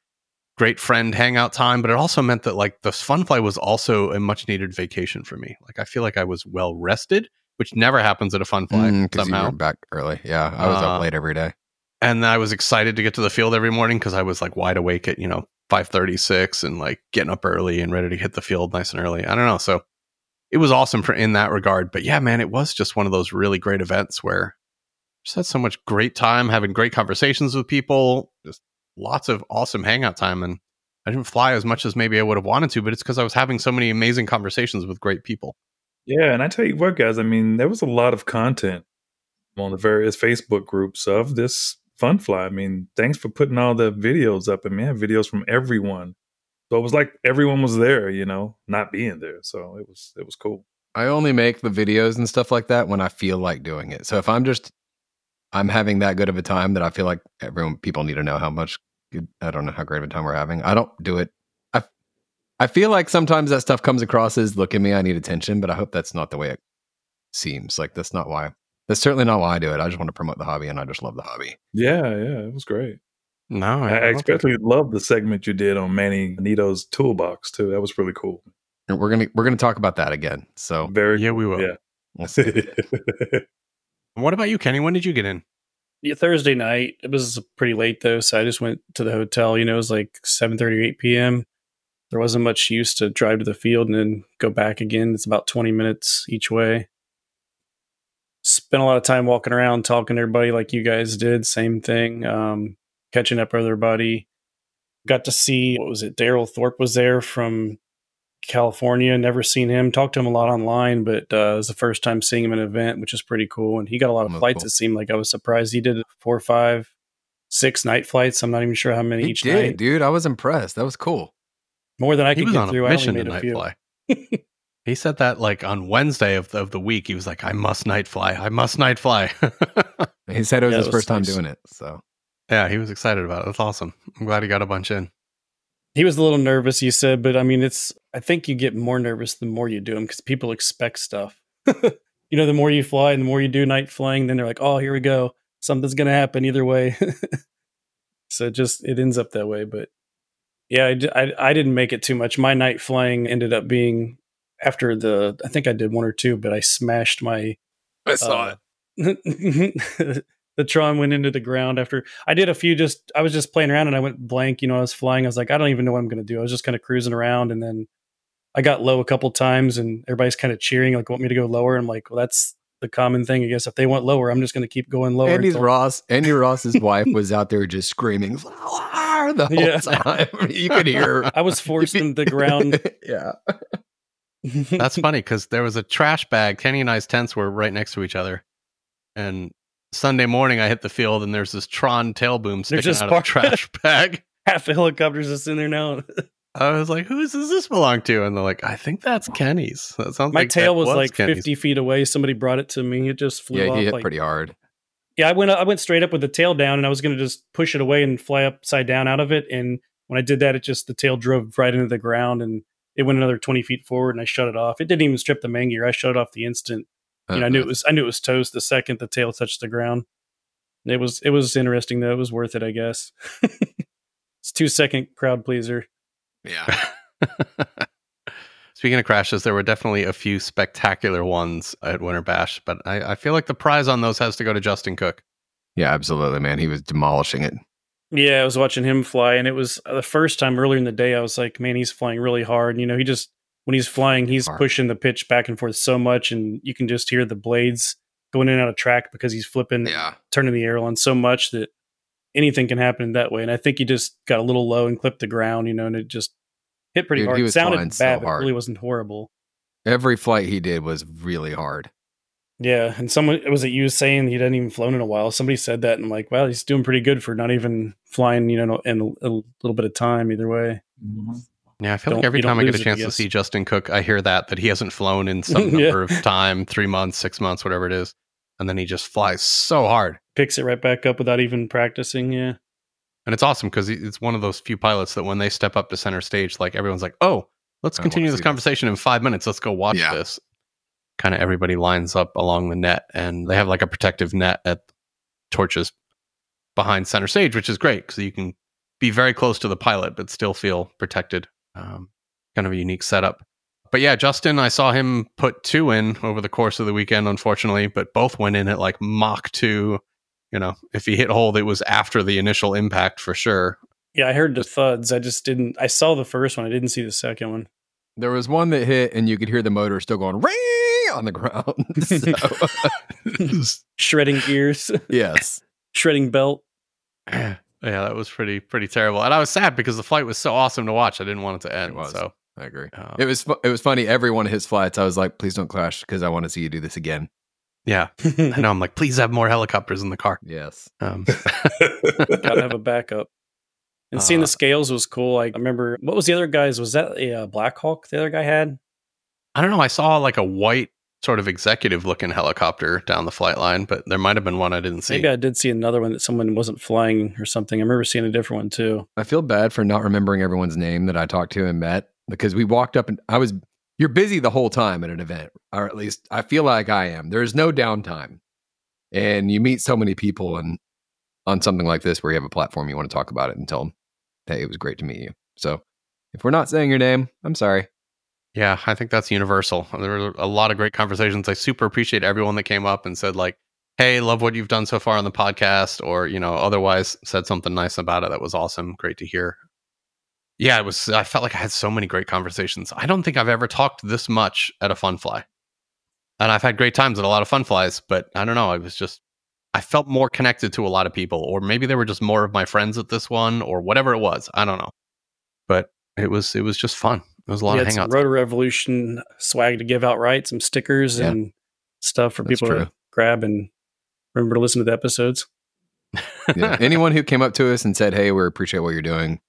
great friend hangout time. But it also meant that like the fun fly was also a much needed vacation for me. Like I feel like I was well rested, which never happens at a fun fly Because Mm, you were back early. Yeah. I was Uh, up late every day. and I was excited to get to the field every morning because I was like wide awake at you know five thirty six and like getting up early and ready to hit the field nice and early. I don't know, so it was awesome for in that regard. But yeah, man, it was just one of those really great events where just had so much great time having great conversations with people, just lots of awesome hangout time, and I didn't fly as much as maybe I would have wanted to, but it's because I was having so many amazing conversations with great people. Yeah, and I tell you what, guys, I mean, there was a lot of content on the various Facebook groups of this fun fly. I mean, thanks for putting all the videos up. Mean, I videos from everyone. So it was like everyone was there, you know, not being there. So it was it was cool. I only make the videos and stuff like that when I feel like doing it. So if I'm just I'm having that good of a time that I feel like everyone people need to know how much good I don't know how great of a time we're having. I don't do it. I I feel like sometimes that stuff comes across as look at me, I need attention, but I hope that's not the way it seems. Like that's not why that's certainly not why I do it. I just want to promote the hobby and I just love the hobby. Yeah, yeah, it was great. No, I, I don't especially loved the segment you did on Manny Nito's toolbox too. That was really cool. And we're gonna we're gonna talk about that again. So Very Yeah, we will. Yeah. we'll see. What about you, Kenny? When did you get in? Yeah, Thursday night. It was pretty late though, so I just went to the hotel. You know, it was like seven thirty or eight p.m. There wasn't much use to drive to the field and then go back again. It's about twenty minutes each way. Spent a lot of time walking around, talking to everybody, like you guys did. Same thing. Um, catching up with everybody. Got to see what was it? Daryl Thorpe was there from California. Never seen him. Talked to him a lot online, but uh, it was the first time seeing him in an event, which is pretty cool. And he got a lot of That's flights. cool. It seemed like I was surprised he did four, five, six night flights. I'm not even sure how many He each did, night. dude. I was impressed. That was cool. More than I he could was get on through. a I only mission to made a night few. fly. he said that like on Wednesday of the, of the week. He was like, "I must night fly. I must night fly." He said it was Yeah, his it was first time doing it. So yeah, he was excited about it. That's awesome. I'm glad he got a bunch in. He was a little nervous, you said, but I mean, it's. I think you get more nervous the more you do them because people expect stuff. you know, the more you fly and the more you do night flying, then they're like, "Oh, here we go. Something's gonna happen either way." so just it ends up that way. But yeah, I I didn't make it too much. My night flying ended up being after the. I think I did one or two, but I smashed my I saw Uh, it. the Tron went into the ground after I did a few just I was just playing around and I went blank, you know, I was flying. I was like, I don't even know what I'm gonna do. I was just kind of cruising around and then I got low a couple times and everybody's kind of cheering, like want me to go lower. I'm like, well, that's the common thing, I guess. If they want lower, I'm just gonna keep going lower. Andy's until- Ross, Andy Ross's wife was out there just screaming "Flower" the whole Yeah. time. You could hear. I was forced into the ground. yeah. That's funny because there was a trash bag. Kenny and I's tents were right next to each other, and Sunday morning I hit the field and there's this Tron tail boom They're sticking just out of the trash bag. Half the helicopters that's in there now. I was like, "Whose does this belong to?" And they're like, "I think that's Kenny's." That sounds like My like tail that was, like Kenny's. 50 feet away. Somebody brought it to me. It just flew Yeah, off he hit like pretty hard. yeah, I went I went straight up with the tail down, and I was going to just push it away and fly upside down out of it. And when I did that, it just the tail drove right into the ground, and it went another twenty feet forward, and I shut it off. It didn't even strip the main gear. I shut it off the instant. You know, I knew it uh-huh. was I knew it was toast the second the tail touched the ground. It was it was interesting though. It was worth it, I guess. it's two second crowd pleaser. Yeah. Speaking of crashes, there were definitely a few spectacular ones at Winter Bash, but I, I feel like the prize on those has to go to Justin Cook. Yeah, absolutely, man. He was demolishing it. Yeah, I was watching him fly, and it was uh, the first time earlier in the day. I was like, man, he's flying really hard. You know, he just when he's flying, he's Hard. pushing the pitch back and forth so much, and you can just hear the blades going in and out of track because he's flipping, Yeah. turning the aileron so much that anything can happen that way. And I think he just got a little low and clipped the ground, you know, and it just hit pretty Dude, hard. he It sounded bad, so but it really wasn't horrible. Every flight he did was really hard. Yeah, and someone was it you saying he hadn't even flown in a while. Somebody said that, and I'm like, well, he's doing pretty good for not even flying, you know, in a, a little bit of time either way. Mm-hmm. Yeah, I feel Don't- like every time I get a lose it, chance to see Justin Cook, I hear that that he hasn't flown in some Yeah. number of time, three months, six months, whatever it is, and then he just flies so hard. Picks it right back up without even practicing. Yeah, And it's awesome because it's one of those few pilots that when they step up to center stage, like everyone's like, "Oh, let's continue see this this." conversation in five minutes. Let's go watch Yeah. this." Kind of everybody lines up along the net, and they have like a protective net at torches behind center stage, which is great because you can be very close to the pilot but still feel protected. Um, kind of a unique setup. But yeah, Justin, I saw him put two in over the course of the weekend, unfortunately, but both went in at like Mach 2. You know, if he hit hold, it was after the initial impact for sure. yeah. I heard the thuds. I just didn't. I saw the first one. I didn't see the second one. There was one that hit, and you could hear the motor still going ring on the ground. So, Shredding gears, yes, shredding belt. yeah, that was pretty pretty terrible. And I was sad because the flight was so awesome to watch. I didn't want it to end. was. So I agree. uh, It was fu- it was funny. Every one of his flights, I was like, "Please don't crash," because I want to see you do this again. yeah, I know. I'm like, please have more helicopters in the car. Yes, Um, Gotta have a backup. And seeing Uh, the scales was cool. I remember what was the other guy's? Was that a uh, Black Hawk? The other guy had. I don't know. I saw like a white sort of executive looking helicopter down the flight line, but there might have been one I didn't see. Maybe I did see another one that someone wasn't flying or something. I remember seeing a different one too. I feel bad for not remembering everyone's name that I talked to and met because we walked up and I was. You're busy the whole time at an event, or at least I feel like I am. There's no downtime, and you meet so many people, and on something like this where you have a platform, you want to talk about it and tell them, "Hey, it was great to meet you." So, if we're not saying your name, I'm sorry. Yeah, I think that's universal. There were a lot of great conversations. I super appreciate everyone that came up and said like, "Hey, love what you've done so far on the podcast," or you know, otherwise said something nice about it. That was awesome. Great to hear. Yeah, it was. I felt like I had so many great conversations. I don't think I've ever talked this much at a fun fly, and I've had great times at a lot of fun flies. But I don't know. I was just. I felt more connected to a lot of people, or maybe they were just more of my friends at this one, or whatever it was. I don't know, but it was it was just fun. It was a lot We of had some hangouts. Rotor Revolution swag to give out, right? Some stickers Yeah. and stuff for That's people true. to grab and remember to listen to the episodes. Yeah. Anyone who came up to us and said, "Hey, we appreciate what you're doing,"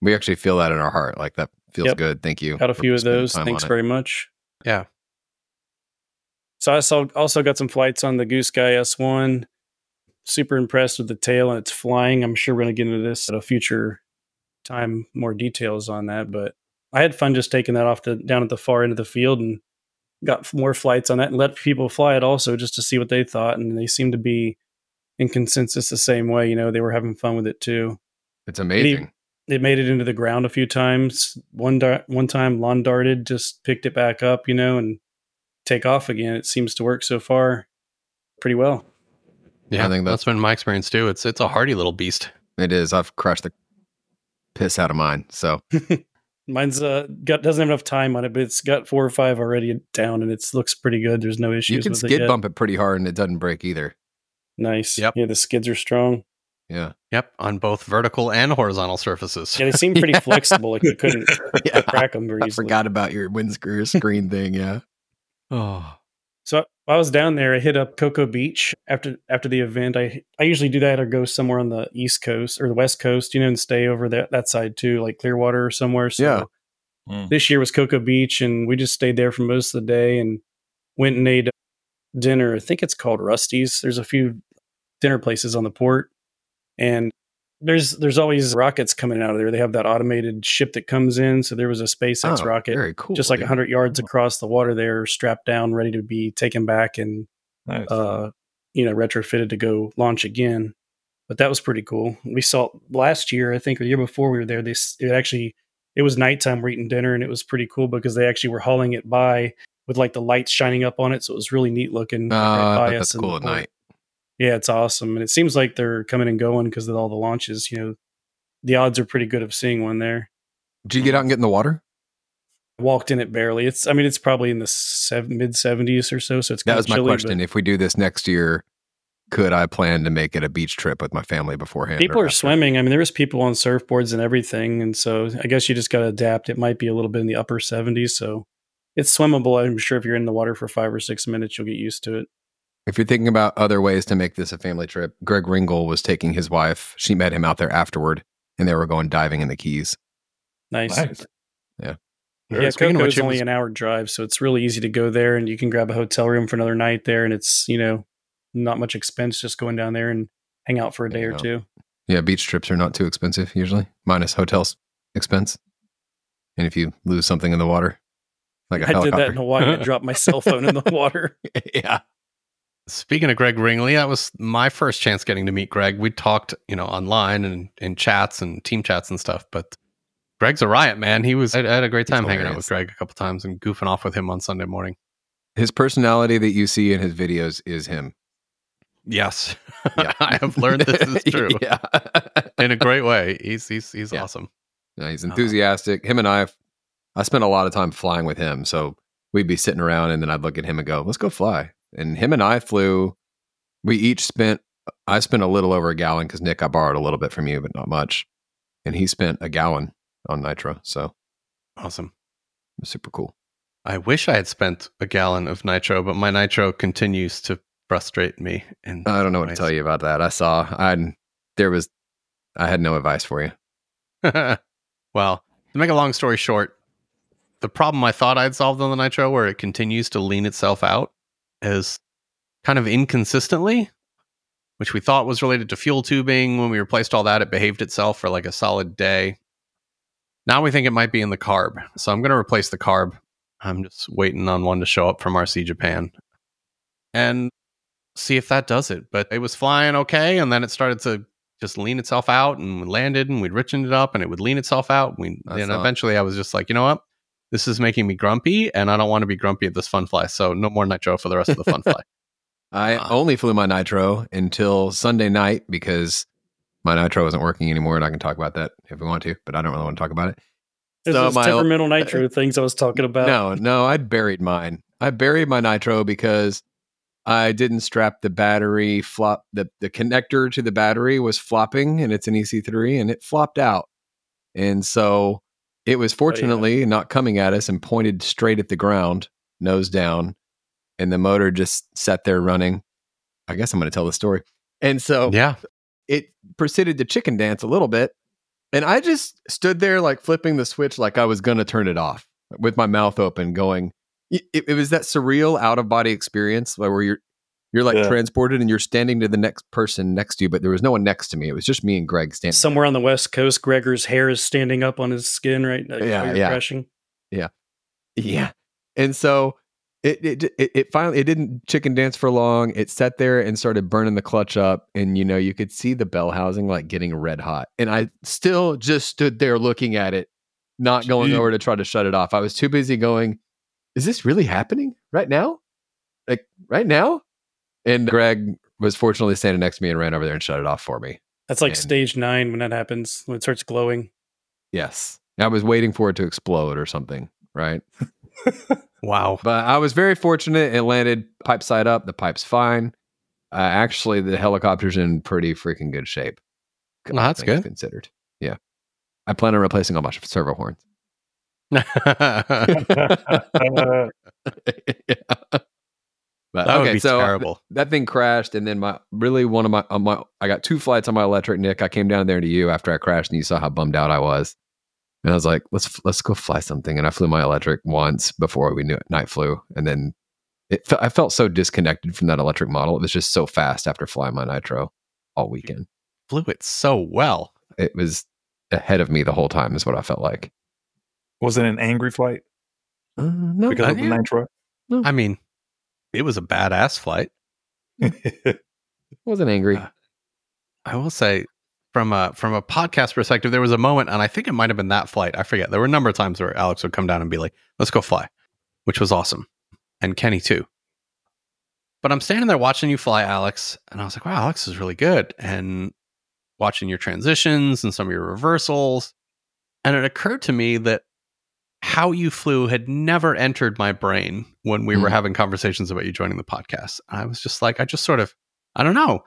we actually feel that in our heart. Like that feels Yep. good. Thank you. Got a few of those. Thanks on it. very much. Yeah. So I saw also got some flights on the Goosky S1. Super impressed with the tail and it's flying. I'm sure we're going to get into this at a future time, more details on that. But I had fun just taking that off the down at the far end of the field and got more flights on that and let people fly it also just to see what they thought. And they seemed to be in consensus the same way. You know, they were having fun with it too. It's amazing. It made it into the ground a few times. One dar- one time, lawn darted, just picked it back up, you know, and take off again. It seems to work so far pretty well. Yeah, I think that's been my experience too. It's it's a hardy little beast. It is. I've crushed the piss out of mine. So Mine's uh got doesn't have enough time on it, but it's got four or five already down, and it looks pretty good. There's no issues you can with it skid yet. bump it pretty hard and it doesn't break either. Nice. Yep. Yeah, the skids are strong. Yeah. Yep, on both vertical and horizontal surfaces. Yeah, they seem pretty flexible. Like you couldn't Yeah. crack them very I easily. forgot about your windscreen screen thing. Yeah. Oh, So I was down there, I hit up Cocoa Beach after after the event. I I usually do that or go somewhere on the East Coast or the West Coast, you know, and stay over that that side too, like Clearwater or somewhere. So Yeah. Mm. this year was Cocoa Beach, and we just stayed there for most of the day and went and ate dinner. I think it's called Rusty's. There's a few dinner places on the port, and there's there's always rockets coming out of there. They have that automated ship that comes in. So there was a SpaceX Oh, rocket Very cool. just like dude. 100 yards across the water there, strapped down, ready to be taken back and Nice. uh, you know retrofitted to go launch again. But that was pretty cool. We saw last year, I think, or the year before we were there. They it actually it was nighttime. We're eating dinner, and it was pretty cool because they actually were hauling it by with like the lights shining up on it, so it was really neat looking. Oh, right I by bet us that's cool at night. Yeah, it's awesome, and it seems like they're coming and going because of all the launches. You know, the odds are pretty good of seeing one there. Did you get um, out and get in the water? Walked in it barely. It's I mean it's probably in the seven, mid seventies or so. So it's That was my chilly, question. If we do this next year, could I plan to make it a beach trip with my family beforehand? People are after? swimming. I mean, there was people on surfboards and everything, and so I guess you just got to adapt. It might be a little bit in the upper seventies, so it's swimmable. I'm sure if you're in the water for five or six minutes, you'll get used to it. If you're thinking about other ways to make this a family trip, Greg Ringel was taking his wife. She met him out there afterward, and they were going diving in the Keys. Nice. Nice. Yeah. Very yeah, cool. Speaking of Coco's which, it only was- an hour drive, so it's really easy to go there, and you can grab a hotel room for another night there, and it's you know not much expense just going down there and hang out for a day Hang or two. Yeah, beach trips are not too expensive usually, minus hotels expense. And if you lose something in the water, like a I did that in Hawaii. I dropped my cell phone in the water. yeah. Speaking of Greg Ringley, that was my first chance getting to meet Greg. We talked, you know, online and in chats and team chats and stuff. But Greg's a riot, man. He was. I I had a great time hanging out with Greg a couple times and goofing off with him on Sunday morning. His personality that you see in his videos is him. Yes, Yeah. I have learned this is true yeah. in a great way. He's he's he's Yeah. awesome. No, he's uh, enthusiastic. Him and I, I spent a lot of time flying with him. So we'd be sitting around and then I'd look at him and go, let's go fly. And him and I flew, we each spent, I spent a little over a gallon because Nick, I borrowed a little bit from you, but not much. And he spent a gallon on nitro. So Awesome. super cool. I wish I had spent a gallon of nitro, but my nitro continues to frustrate me. And I don't know what to tell you about that. I saw, I, there was, I had no advice for you. well, to make a long story short, the problem I thought I'd solved on the Nitro, where it continues to lean itself out, is kind of inconsistently, which we thought was related to fuel tubing. When we replaced all that, it behaved itself for like a solid day. Now we think it might be in the carb. So I'm going to replace the carb. I'm just waiting on one to show up from RC Japan and see if that does it. But it was flying okay. And then it started to just lean itself out and we landed and we'd richened it up and it would lean itself out. We, and it. eventually I was just like, you know what? This is making me grumpy and I don't want to be grumpy at this fun fly. So no more nitro for the rest of the fun fly. I Ah. only flew my nitro until Sunday night because my nitro wasn't working anymore, and I can talk about that if we want to, but I don't really want to talk about it. There's So those my- temperamental nitro things I was talking about. No, no, I'd buried mine. I buried my nitro because I didn't strap the battery flop. The, the connector to the battery was flopping, and it's an EC3, and it flopped out. And so it was fortunately not coming at us and pointed straight at the ground, nose down, and the motor just sat there running. I guess I'm going to tell the story. And so yeah. it proceeded to chicken dance a little bit. And I just stood there like flipping the switch like I was going to turn it off with my mouth open going it, it was that surreal out of body experience where you're you're like Yeah. transported and you're standing to the next person next to you but there was no one next to me it was just me and Greg standing Somewhere on the west coast, Gregor's hair is standing up on his skin right now. Yeah, while you're yeah. crashing. Yeah. And so it, it it it finally it didn't chicken dance for long. It sat there and started burning the clutch up and you know you could see the bell housing like getting red hot. And I still just stood there looking at it, not going Gee. over to try to shut it off. I was too busy going, is this really happening right now? Like right now? And Greg was fortunately standing next to me and ran over there and shut it off for me. That's like And- stage nine when that happens, when it starts glowing. Yes. I was waiting for it to explode or something, right? Wow. But I was very fortunate. It landed pipe side up. The pipe's fine. Uh, actually, the helicopter's in pretty freaking good shape. Well, that's good. Considered. Yeah. I plan on replacing all my servo horns. Yeah. But that would okay, be so terrible. that thing crashed, and then my really one of my, on my I got two flights on my electric. Nick, I came down there to you after I crashed, and you saw how bummed out I was. And I was like, let's let's go fly something. And I flew my electric once before we knew it, night flew, and then it fe- I felt so disconnected from that electric model. It was just so fast after flying my nitro all weekend. Flew it so well. It was ahead of me the whole time, is what I felt like. was it an angry flight Uh, no, because of the yeah. nitro? I mean, it was a badass flight. Wasn't angry. Uh, I will say, from a from a podcast perspective, there was a moment, and I think it might have been that flight. I forget. There were a number of times where Alex would come down and be like, "Let's go fly," which was awesome, and Kenny too. But I'm standing there watching you fly, Alex, and I was like, "Wow, Alex is really good," and watching your transitions and some of your reversals, and it occurred to me that how you flew had never entered my brain when we were Mm. having conversations about you joining the podcast. I was just like, I just sort of, I don't know,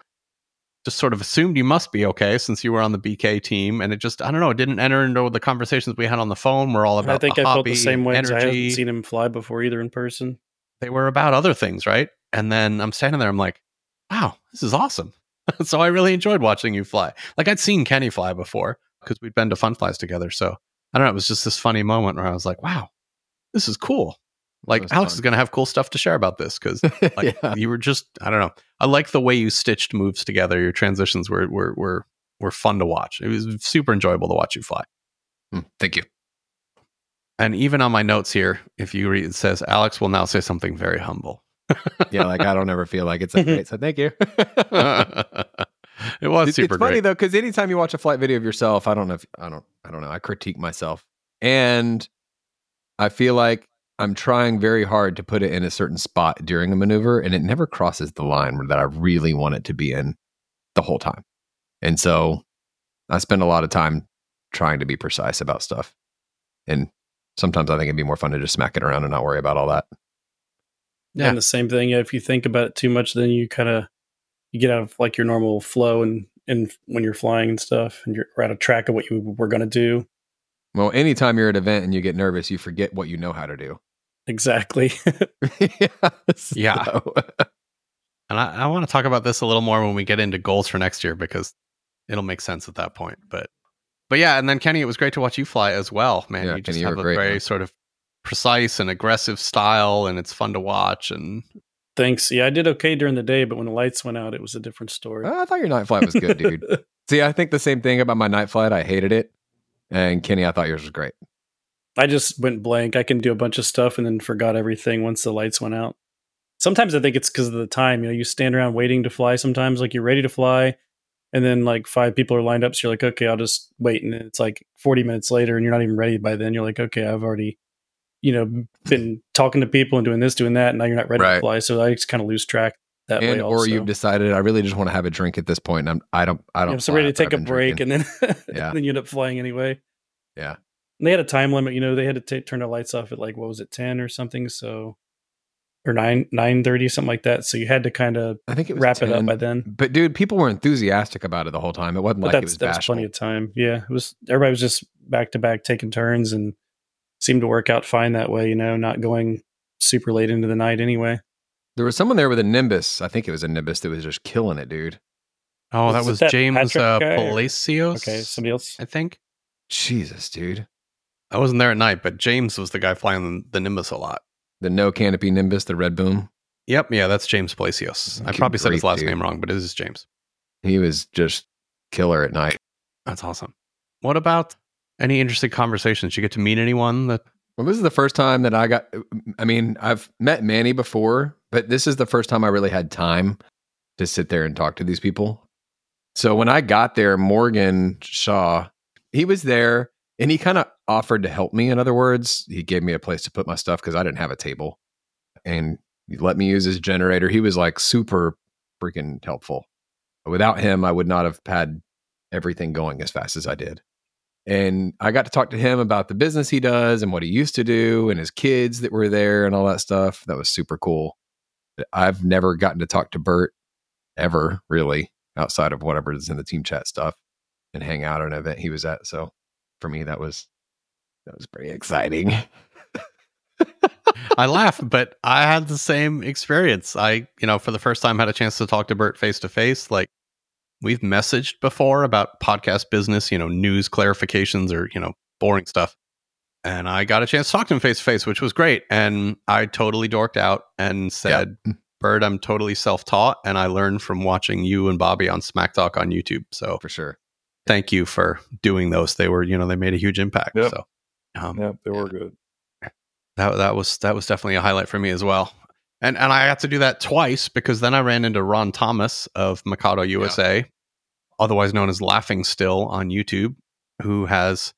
just sort of assumed you must be okay since you were on the BK team, and it just, I don't know, it didn't enter into the conversations we had on the phone. We're all about. I think the I felt the same way 'cause I Energy. haven't seen him fly before either in person. they were about other things, right? And then I'm standing there, I'm like, wow, this is awesome. so I really enjoyed watching you fly. Like I'd seen Kenny fly before because we'd been to Fun Flies together. So I don't know. It was just this funny moment where I was like, wow, this is cool. Like Alex fun. is going to have cool stuff to share about this because like yeah. you were just, I don't know. I like the way you stitched moves together. Your transitions were, were, were, were fun to watch. It was super enjoyable to watch you fly. Mm, Thank you. And even on my notes here, if you read, it says Alex will now say something very humble. Yeah, like I don't ever feel like it's a great. So thank you. it was It's- super it's funny though because anytime you watch a flight video of yourself, I don't know if I don't I don't know. I critique myself, and I feel like I'm trying very hard to put it in a certain spot during a maneuver, and it never crosses the line that I really want it to be in the whole time. And so I spend a lot of time trying to be precise about stuff, and sometimes I think it'd be more fun to just smack it around and not worry about all that. Yeah. And the same thing, if you think about it too much, then you kind of you get out of like your normal flow and and when you're flying and stuff, and you're out of track of what you were going to do. Well, anytime you're at an event and you get nervous, you forget what you know how to do. Exactly. Yeah. So- And I, I want to talk about this a little more when we get into goals for next year because it'll make sense at that point. But but yeah, and then Kenny, it was great to watch you fly as well, man. Yeah, you just Kenny, you have a great, very man. sort of precise and aggressive style, and it's fun to watch. And Thanks. Yeah, I did okay during the day, but when the lights went out, it was a different story. Oh, I thought your night flight was good, dude. See, I think the same thing about my night flight. I hated it. And Kenny, I thought yours was great. I just went blank. I can do a bunch of stuff and then forgot everything once the lights went out. Sometimes I think it's because of the time. You know, you stand around waiting to fly. Sometimes, like you're ready to fly, and then like five people are lined up. So you're like, okay, I'll just wait. And it's like 40 minutes later, and you're not even ready by then. You're like, okay, I've already, you know, been talking to people and doing this, doing that, and now you're not ready Right. to fly. So I just kind of lose track that way. Also. or you've decided I really just want to have a drink at this point, and I'm I don't I don't. I'm so ready to take a break, drinking. and then Yeah. then you end up flying anyway. Yeah. And they had a time limit. You know, they had to ta turn the lights off at like what was it, ten or something? So or nine nine thirty, something like that. So you had to kind of I think it wrap it up by then. But dude, people were enthusiastic about it the whole time. It wasn't But like it that's was bashful. plenty of time. Yeah, it was. Everybody was just back to back taking turns and seemed to work out fine that way. You know, not going super late into the night anyway. There was someone there with a Nimbus. I think it was a Nimbus that was just killing it, dude. oh, Was that was that James Patrick uh, Palacios. Okay, somebody else. I think Jesus, dude. I wasn't there at night, but James was the guy flying the, the Nimbus a lot. The no canopy Nimbus, the red boom. Yep, yeah, that's James Palacios. I Good probably said his last dude. name wrong, but it is James. He was just killer at night. That's awesome. What about any interesting conversations? You get to meet anyone that Well, this is the first time that I got. I mean, I've met Manny before, but this is the first time I really had time to sit there and talk to these people. So when I got there, Morgan Shaw, he was there and he kind of offered to help me. In other words, he gave me a place to put my stuff because I didn't have a table and he let me use his generator. He was like super freaking helpful. Without him, I would not have had everything going as fast as I did. And I got to talk to him about the business he does and what he used to do and his kids that were there and all that stuff. That was super cool. I've never gotten to talk to Bert ever, really, outside of whatever is in the team chat stuff and hang out at an event he was at. So for me, that was that was pretty exciting. I laugh, but I had the same experience. I, you know, for the first time had a chance to talk to Bert face to face. Like we've messaged before about podcast business, you know, news clarifications or, you know, boring stuff. And I got a chance to talk to him face to face, which was great. And I totally dorked out and said, Bert, I'm totally self taught and I learned from watching you and Bobby on Smack Talk on YouTube. So For sure. thank you for doing those. They were, you know, they made a huge impact. Yep. So um, Yep, they were good. that that was that was definitely a highlight for me as well. And and I had to do that twice because then I ran into Ron Thomas of Mikado USA, otherwise known as Laughing Still on YouTube, who has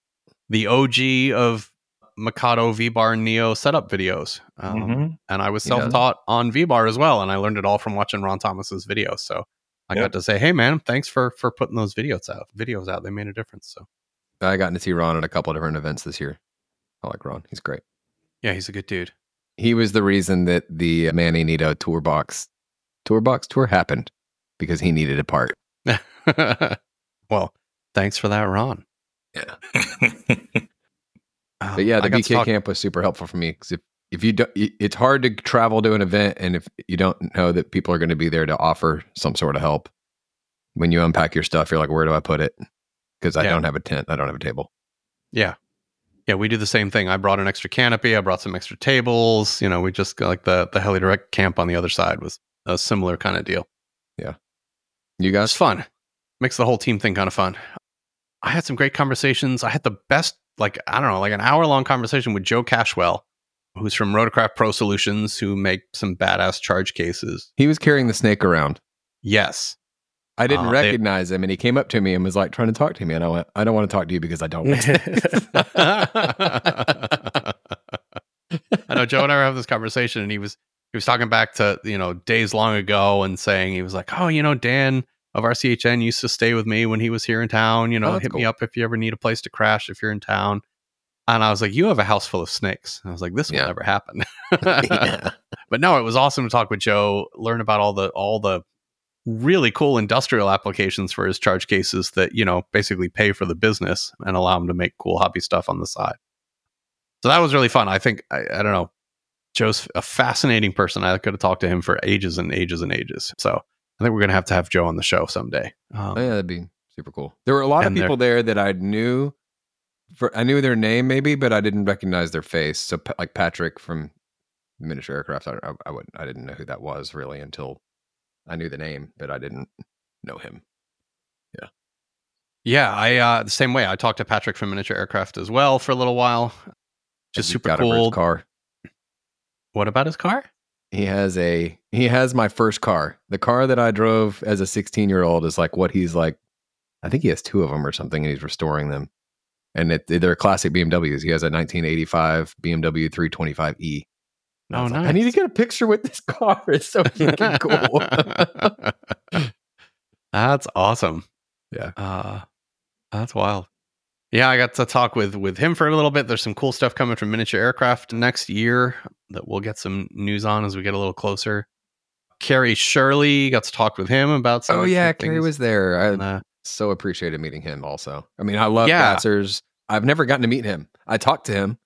the OG of Mikado V Bar Neo setup videos. Um, Mhm. And I was self taught on V Bar as well, and I learned it all from watching Ron Thomas's videos. So I Yep. got to say, hey man, thanks for for putting those videos out. Videos out, they made a difference. So I gotten to see Ron at a couple different events this year. I like Ron. He's great. Yeah, he's a good dude. He was the reason that the Manny Nito tourbox tourbox tour box tour happened because he needed a part. well, thanks for that, Ron. Yeah. Um, But yeah, the got to BK talk- camp was super helpful for me because if, if you don't, it's hard to travel to an event and if you don't know that people are going to be there to offer some sort of help, when you unpack your stuff, you're like, where do I put it? Because I Yeah. don't have a tent, I don't have a table. Yeah. Yeah, we do the same thing. I brought an extra canopy. I brought some extra tables. You know, we just like the the heli direct camp on the other side was a similar kind of deal. Yeah, you It's guys, fun. Makes the whole team thing kind of fun. I had some great conversations. I had the best, like I don't know, like an hour long conversation with Joe Cashwell, who's from Rotocraft Pro Solutions, who make some badass charge cases. he was carrying the snake around. Yes. I didn't Uh, they- recognize him, and he came up to me and was like trying to talk to me, and I went, I don't want to talk to you because I don't. I know Joe and I were having this conversation, and he was he was talking back to you know days long ago, and saying he was like, oh, you know, Dan of RCHN used to stay with me when he was here in town. You know, Oh, hit me up if you ever need a place to crash if you're in town. And I was like, you have a house full of snakes. And I was like, this will Yeah. never happen. Yeah. But no, it was awesome to talk with Joe, learn about all the all the really cool industrial applications for his charge cases that you know basically pay for the business and allow him to make cool hobby stuff on the side. So that was really fun. I think I, I don't know. Joe's a fascinating person. I could have talked to him for ages and ages and ages. So I think we're gonna have to have Joe on the show someday. Um, Oh, yeah, that'd be super cool. There were a lot of people there that I knew. For I knew their name maybe, but I didn't recognize their face. So like Patrick from Miniature Aircraft, I, I, I wouldn't, I didn't know who that was really until I knew the name, but I didn't know him. Yeah, Yeah, I uh, the same way. I talked to Patrick from Miniature Aircraft as well for a little while. Just He's super got a Bird's cool. car. What about his car? He has a he has my first car. The car that I drove as a 16 year old is like what he's like. I think he has two of them or something, and he's restoring them. And it, they're classic BMWs. He has a 1985 BMW 325e. And I Oh, was like, I need to get a picture with this car. It's so freaking cool. That's awesome. Yeah. Uh that's wild. Yeah, I got to talk with with him for a little bit. There's some cool stuff coming from Miniature Aircraft next year that we'll get some news on as we get a little closer. Carrie Shirley got to talk with him about some. oh yeah, things Kerry was there. I and, uh, so appreciated meeting him. Also, I mean, I love Yeah. Gatzers. I've never gotten to meet him. I talked to him,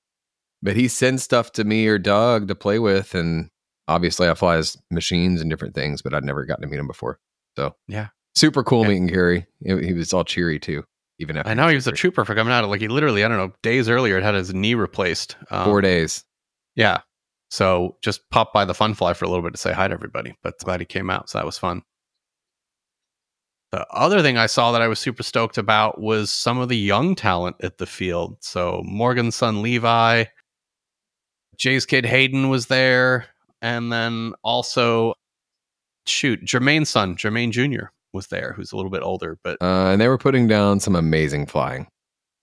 but he sends stuff to me or Doug to play with, and obviously I fly his machines and different things, but I'd never gotten to meet him before. So Yeah. super cool Yeah. meeting Gary. He, was all cheery too, even after I know he was a trooper for coming out. Like he literally, I don't know, days earlier had his knee replaced. Um, four days. Yeah. So just popped by the fun fly for a little bit to say hi to everybody, but glad he came out. So that was fun. The other thing I saw that I was super stoked about was some of the young talent at the field. So Morgan's son Levi, Jay's kid Hayden was there, and then also shoot, Jermaine's son, Jermaine Jr. was there, who's a little bit older, but Uh, and they were putting down some amazing flying.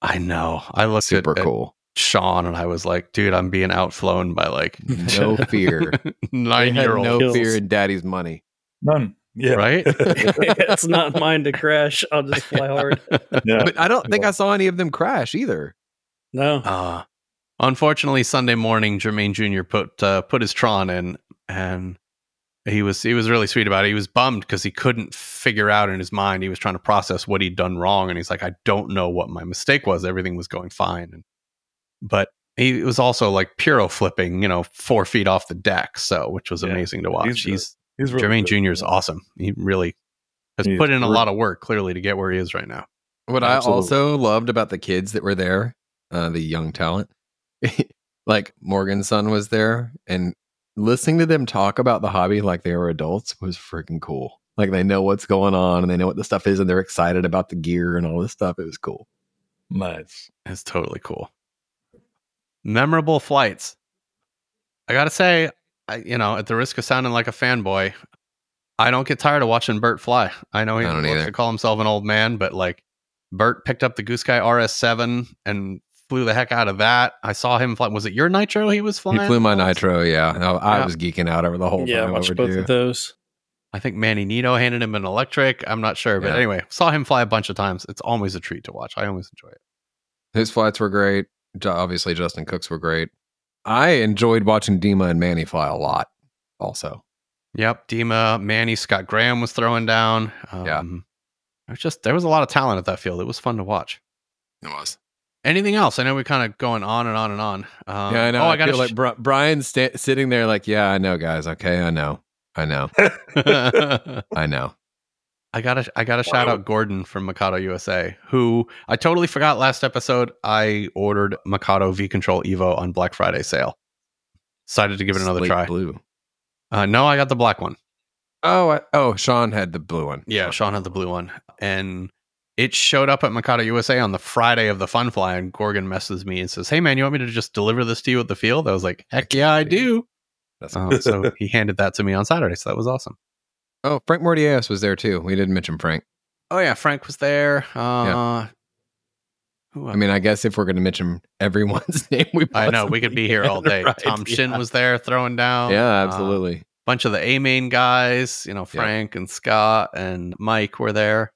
I know. I looked Super at, at cool. Sean and I was like, dude, I'm being outflown by like No fear. nine year old no kills. fear in daddy's money. None. Yeah. right? it's not mine to crash. I'll just fly hard. Yeah. But I don't think I saw any of them crash either. No. Uh, unfortunately, Sunday morning, Jermaine Jr. put uh, put his Tron in, and he was he was really sweet about it. He was bummed because he couldn't figure out in his mind. He was trying to process what he'd done wrong, and he's like, I don't know what my mistake was. Everything was going fine, and but he was also like piro flipping, you know, four feet off the deck, so which was Yeah, amazing to watch. he's He's. He's really Jermaine good. Jr. is awesome. He really has He's put in a lot of work, clearly, to get where he is right now. What Absolutely. I also loved about the kids that were there, uh, the young talent, like Morgan's son was there, and listening to them talk about the hobby like they were adults was freaking cool. Like they know what's going on and they know what the stuff is, and they're excited about the gear and all this stuff. It was cool. Nice. It's totally cool. Memorable flights. I gotta say, I, you know, at the risk of sounding like a fanboy, I don't get tired of watching Bert fly. I know he I wants either. to call himself an old man, but like Bert picked up the Goosky RS7 and flew the heck out of that. I saw him fly. Was it your Nitro he was flying? he flew my nitro, yeah. No, I Yeah. was geeking out over the whole yeah, I time. watched over both of those. I think Manny Nito handed him an electric. I'm not sure, but Yeah. anyway, saw him fly a bunch of times. It's always a treat to watch. I always enjoy it. His flights were great. Obviously, Justin Cooks were great. I enjoyed watching Dima and Manny fly a lot. Also, Yep, Dima, Manny, Scott Graham was throwing down. Um, Yeah. It was just there was a lot of talent at that field. It was fun to watch. it was. Anything else? I know we're kind of going on and on and on. Um, yeah, I know. Oh, I, I got feel like Bri- Brian's sta- sitting there, like, yeah, I know, guys. Okay, I know, I know. I know. I gotta I gotta shout out Gordon from Mikado USA, who I totally forgot last episode. I ordered Mikado V Control Evo on Black Friday sale. Decided to give it another Slate try. Blue. Uh, no, I got the black one. Oh, I, oh, Sean had the blue one. Yeah, Sean had the blue one, and it showed up at Mikado USA on the Friday of the Fun Fly. And Gordon messes me and says, "Hey man, you want me to just deliver this to you at the field?" I was like, "Heck yeah, I do." That's Um, so he handed that to me on Saturday, so that was awesome. Oh, Frank Mordias was there too. We didn't mention Frank. Oh yeah, Frank was there. Uh, who I mean, I guess if we're going to mention everyone's name, we. I know we could be here all day. Right, Tom Shin yeah. was there throwing down. Yeah, Uh, absolutely. bunch of the A main guys, you know, Frank and Scott and Mike were there.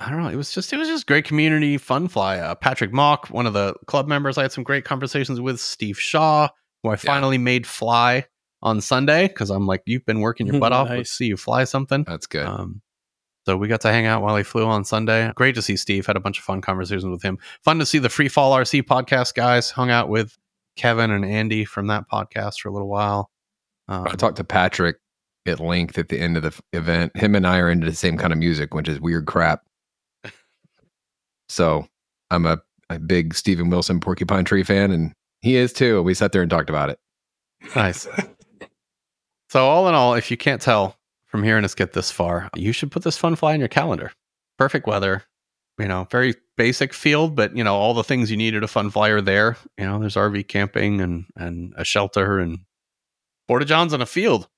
I don't know. It was just it was just great community fun fly. Uh, Patrick Mock, one of the club members, I had some great conversations with. Steve Shaw, who I finally made fly on Sunday because I'm like, you've been working your butt off. Let's see you fly something. That's good. Um, so we got to hang out while he flew on Sunday. Great to see Steve. Had a bunch of fun conversations with him. Fun to see the Free Fall RC podcast guys. Hung out with Kevin and Andy from that podcast for a little while. Um, I talked to Patrick at length at the end of the f- event. Him and I are into the same kind of music, which is weird crap. So I'm a, a big Steven Wilson Porcupine Tree fan, and he is too. We sat there and talked about it. Nice. so all in all, if you can't tell from hearing us get this far, you should put this fun fly in your calendar. Perfect weather, you know, very basic field, but you know, all the things you needed a fun fly are there. You know, there's RV camping and and a shelter and Porta Johns on a field.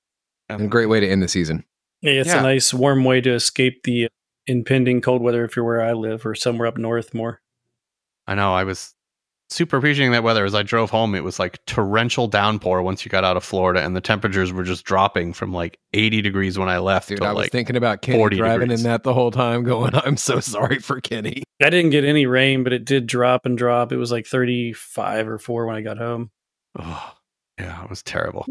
And a great way to end the season. Yeah, it's Yeah. a nice warm way to escape the impending cold weather if you're where I live or somewhere up north more. I know. I was super appreciating that weather. As I drove home, it was like torrential downpour once you got out of Florida, and the temperatures were just dropping from like 80 degrees when I left Dude, to I was like thinking about Kenny 40 driving degrees. in that the whole time, going, I'm so sorry for Kenny. I didn't get any rain, but it did drop and drop. It was like 35 or 4 when I got home. Oh, yeah, it was terrible.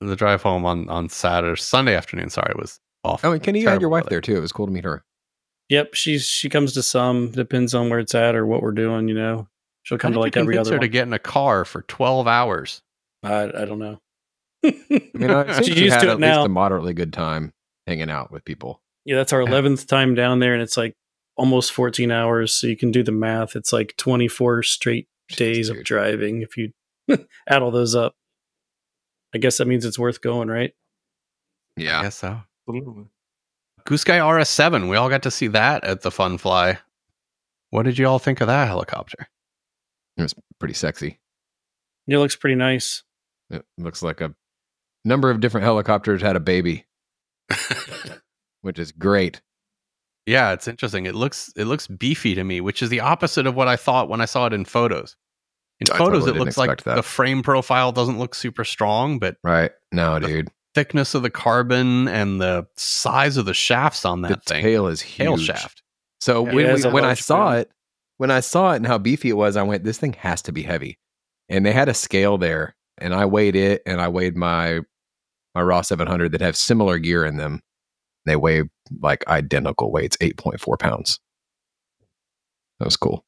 The drive home on on Saturday, Sunday afternoon. Sorry, was awful. Oh, and Kenny, you had your wife weather. there too. It was cool to meet her. Yep, she's she comes to some depends on where it's at or what we're doing, you know. She'll How come did to you like every other her to get in a car for 12 hours? I, I don't know. I mean, I think She's you used had to it at least a moderately good time hanging out with people. Yeah, that's our eleventh time down there, and it's like almost fourteen hours. So you can do the math. It's like twenty four straight days of driving if you add all those up. I guess that means it's worth going, right? Yeah, I guess so. Absolutely. Goosky RS7. We all got to see that at the Fun Fly. What did you all think of that helicopter? It was pretty sexy. It looks pretty nice. It looks like a number of different helicopters had a baby, which is great. Yeah, it's interesting. It looks it looks beefy to me, which is the opposite of what I thought when I saw it in photos. In I photos, totally it looks like that. the frame profile doesn't look super strong, but Right. No, The dude. Thickness of the carbon and the size of the shafts on The that thing, tail is huge. tail shaft. So Yeah, when, we, when I saw brim. it, when I saw it and how beefy it was, I went, "This thing has to be heavy." And they had a scale there, and I weighed it, and I weighed my my Raw 700 that have similar gear in them. They weigh like identical weights, eight point four pounds. That was cool.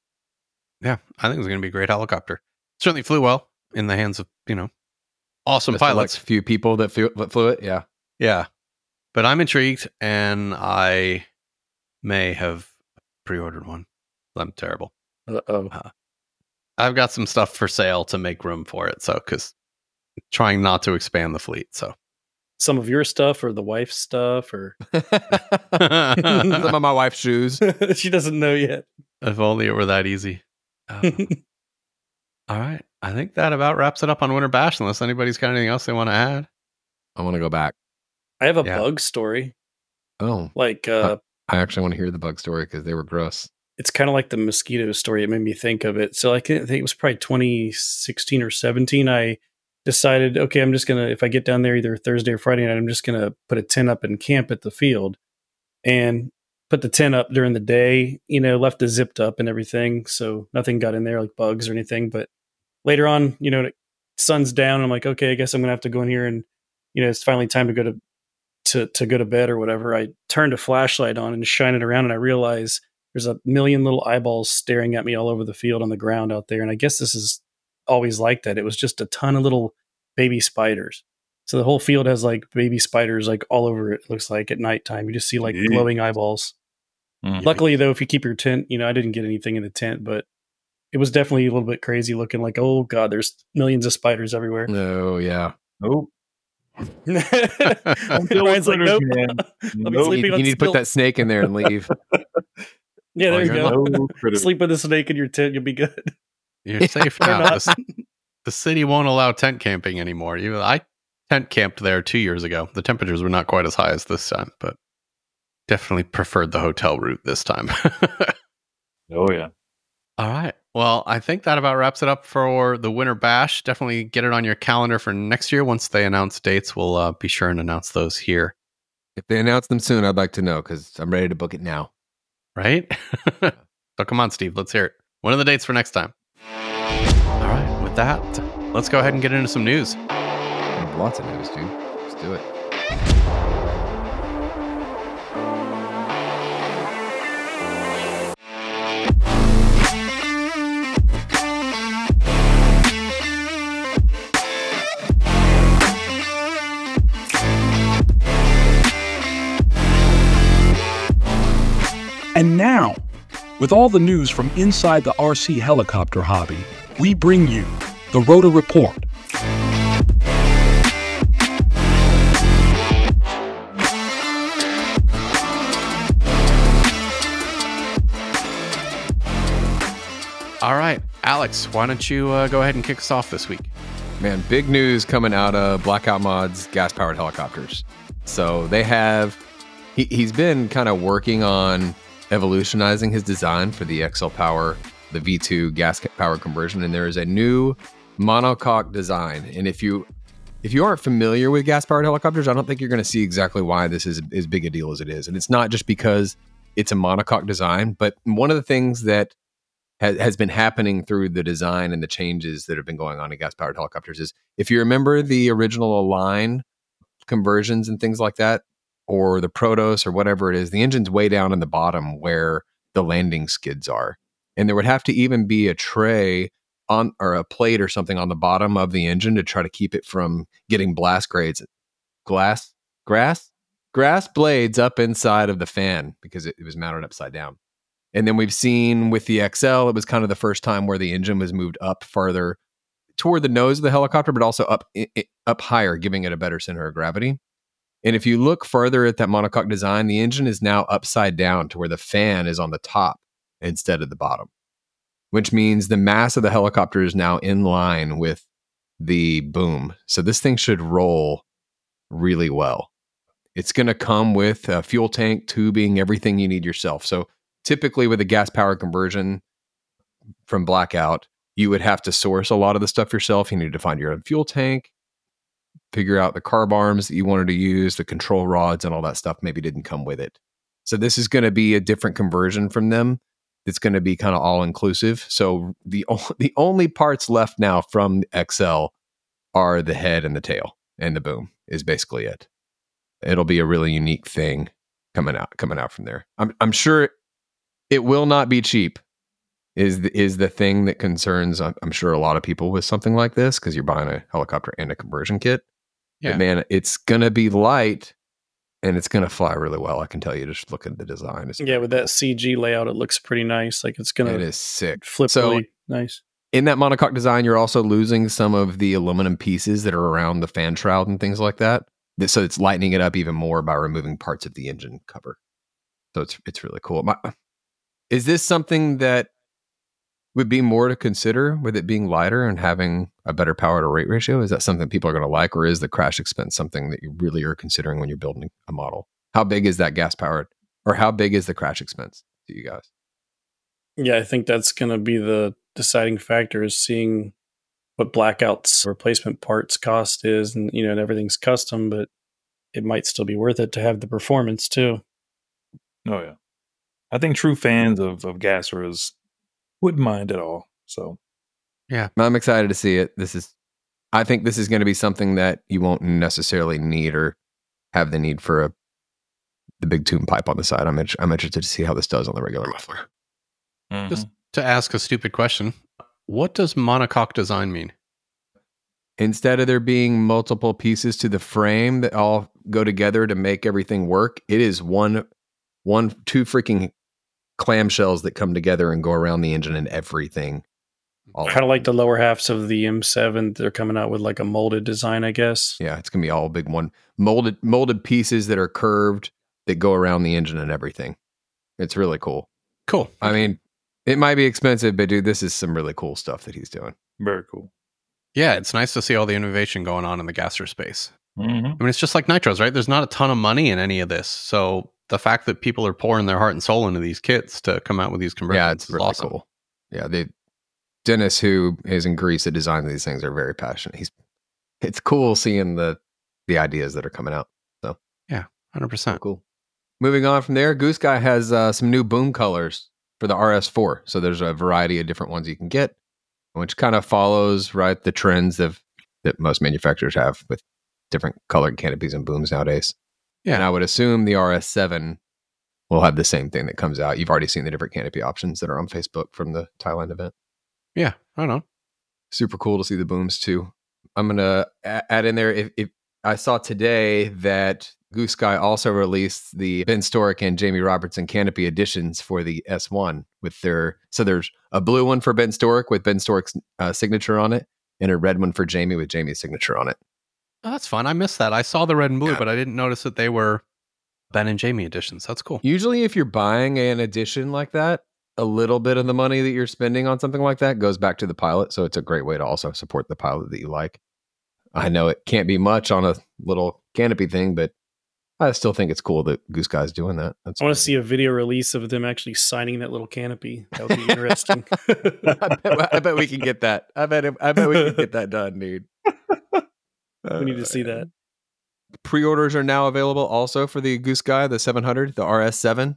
Yeah, I think it's going to be a great helicopter. Certainly flew well in the hands of you know awesome The select few people that flew, that flew it, yeah. Yeah, but I'm intrigued, and I may have pre-ordered one. I'm terrible. Uh oh. I've got some stuff for sale to make room for it. So, because trying not to expand the fleet. So, Some of your stuff or the wife's stuff or Some of my wife's shoes. she doesn't know yet. if only it were that easy. Uh, all right. I think that about wraps it up on Winter Bash, unless anybody's got anything else they want to add. I want to go back. I have a Yeah. bug story. Oh, Like uh I actually want to hear the bug story because they were gross. it's kind of like the mosquito story. It made me think of it. So like, I think it was probably 2016 or 17. I decided, okay, I'm just gonna if I get down there either Thursday or Friday night, I'm just gonna put a tent up and camp at the field. And put the tent up during the day, you know, left it zipped up and everything. So nothing got in there like bugs or anything. But later on, you know, sun's down. I'm like, okay, I guess I'm gonna have to go in here and, you know, it's finally time to go to to to go to bed or whatever. I turned a flashlight on and shine it around, and I realize there's a million little eyeballs staring at me all over the field on the ground out there. And I guess this is always like that. It was just a ton of little baby spiders. So the whole field has like baby spiders like all over it. Looks like at nighttime, you just see like glowing eyeballs. Mhm. Luckily, though, if you keep your tent, you know, I didn't get anything in the tent, but it was definitely a little bit crazy looking. Like, oh god, there's millions of spiders everywhere. Oh yeah. Nope. deal with Brian's like, nope. man. I'll be Nope. You, sleeping you need to put that snake in there and leave. Yeah, there Oh, you go. No. Sleep with a snake in your tent, you'll be good. You're safe now. The, the city won't allow tent camping anymore. You, I tent camped there two years ago. The temperatures were not quite as high as this time, but definitely preferred the hotel route this time. Oh yeah. All right. Well, I think that about wraps it up for the Winter Bash. Definitely get it on your calendar for next year. Once they announce dates, we'll uh, be sure and announce those here. If they announce them soon, I'd like to know because I'm ready to book it now. Right? so come on, Steve. Let's hear it. What are the dates for next time? All right. With that, let's go ahead and get into some news. Lots of news, dude. Let's do it. And now, with all the news from inside the RC helicopter hobby, we bring you the Rotor Report. All right. Alex, why don't you uh, go ahead and kick us off this week? Man, big news coming out of Blackout Mods gas powered helicopters. So they have, he, he's been kind of working on evolutionizing his design for the XL Power, the V2 gas power conversion, and there is a new monocoque design. And if you if you aren't familiar with gas powered helicopters, I don't think you're going to see exactly why this is as big a deal as it is. And it's not just because it's a monocoque design, but one of the things that has, has been happening through the design and the changes that have been going on in gas powered helicopters is if you remember the original Align conversions and things like that, or the Protos or whatever it is, the engine's way down in the bottom where the landing skids are. And there would have to even be a tray on or a plate or something on the bottom of the engine to try to keep it from getting blast grades glass grass grass blades up inside of the fan because it, it was mounted upside down and then we've seen with the xl it was kind of the first time where the engine was moved up farther toward the nose of the helicopter but also up up higher giving it a better center of gravity and if you look further at that monocoque design the engine is now upside down to where the fan is on the top instead of the bottom which means the mass of the helicopter is now in line with the boom. So this thing should roll really well. It's going to come with a fuel tank, tubing, everything you need yourself. So typically with a gas power conversion from blackout, you would have to source a lot of the stuff yourself. You need to find your own fuel tank, figure out the carb arms that you wanted to use, the control rods, and all that stuff maybe didn't come with it. So this is going to be a different conversion from them it's going to be kind of all inclusive. So the o- the only parts left now from XL are the head and the tail and the boom is basically it. It'll be a really unique thing coming out coming out from there. I'm I'm sure it will not be cheap. Is the, is the thing that concerns I'm, I'm sure a lot of people with something like this because you're buying a helicopter and a conversion kit. Yeah. But man, it's gonna be light and it's gonna fly really well. I can tell you just look at the design. It's Yeah, with that CG layout, it looks pretty nice. Like it's gonna it is sick. flip So- really nice. in that monocoque design, you're also losing some of the aluminum pieces that are around the fan shroud and things like that. So it's lightening it up even more by removing parts of the engine cover. So it's it's really cool. My, is this something that would be more to consider with it being lighter and having a better power to rate ratio? Is that something people are going to like, or is the crash expense something that you really are considering when you're building a model? How big is that gas powered, or how big is the crash expense to you guys? Yeah, I think that's gonna be the deciding factor is seeing what blackouts replacement parts cost is, and you know, and everything's custom, but it might still be worth it to have the performance too. Oh yeah. I think true fans of of Gasser's wouldn't mind at all. So yeah, I'm excited to see it. This is, I think this is going to be something that you won't necessarily need or have the need for a the big tune pipe on the side. I'm, I'm interested to see how this does on the regular muffler. Just mm-hmm. to ask a stupid question, what does monocoque design mean? Instead of there being multiple pieces to the frame that all go together to make everything work, it is one, one, two freaking clamshells that come together and go around the engine and everything. All Kind of like the lower halves of the M7. They're coming out with like a molded design, I guess. Yeah, it's gonna be all big one molded molded pieces that are curved that go around the engine and everything. It's really cool. Cool. I mean, it might be expensive, but dude, this is some really cool stuff that he's doing. very cool. Yeah, it's nice to see all the innovation going on in the gasser space. hmm I mean, it's just like nitros, right? There's not a ton of money in any of this. So the fact that people are pouring their heart and soul into these kits to come out with these conversions yeah, it's is really awesome. cool. Yeah, they Dennis, who is in Greece that designed these things, are very passionate. He's it's cool seeing the the ideas that are coming out. So yeah, 100%. Cool. Moving on from there, Goosky has uh, some new boom colors for the RS4. So there's a variety of different ones you can get, which kind of follows right the trends of that most manufacturers have with different colored canopies and booms nowadays. Yeah. And I would assume the RS7 will have the same thing that comes out. You've already seen the different canopy options that are on Facebook from the Thailand event. Yeah, I don't know. Super cool to see the booms too. I'm gonna add in there if, if I saw today that Goosky also released the Ben Storick and Jamie Robertson canopy editions for the S1 with their so there's a blue one for Ben Storick with Ben Storick's uh, signature on it and a red one for Jamie with Jamie's signature on it. Oh, that's fun. I missed that. I saw the red and blue, Yeah. but I didn't notice that they were Ben and Jamie editions. That's cool. Usually, if you're buying an edition like that, a little bit of the money that you're spending on something like that goes back to the pilot. So it's a great way to also support the pilot that you like. I know it can't be much on a little canopy thing, but I still think it's cool that Goosky's doing that. That's I want to see a video release of them actually signing that little canopy. That would be interesting. I, bet, I bet we can get that. I bet. I bet we can get that done, dude. we need to uh, see that. Pre-orders are now available also for the Goosky, the 700, the RS7.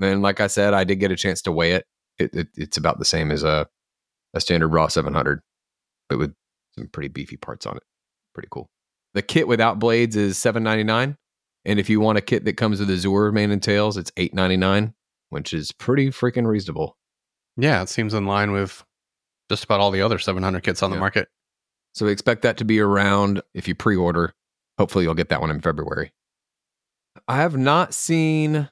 And like I said, I did get a chance to weigh it. it, it it's about the same as a a standard raw 700, but with some pretty beefy parts on it. Pretty cool. The kit without blades is 799, and if you want a kit that comes with Azure main and tails, it's 899, which is pretty freaking reasonable. Yeah, it seems in line with just about all the other 700 kits on the market. So we expect that to be around if you pre-order. Hopefully you'll get that one in February. I have not seen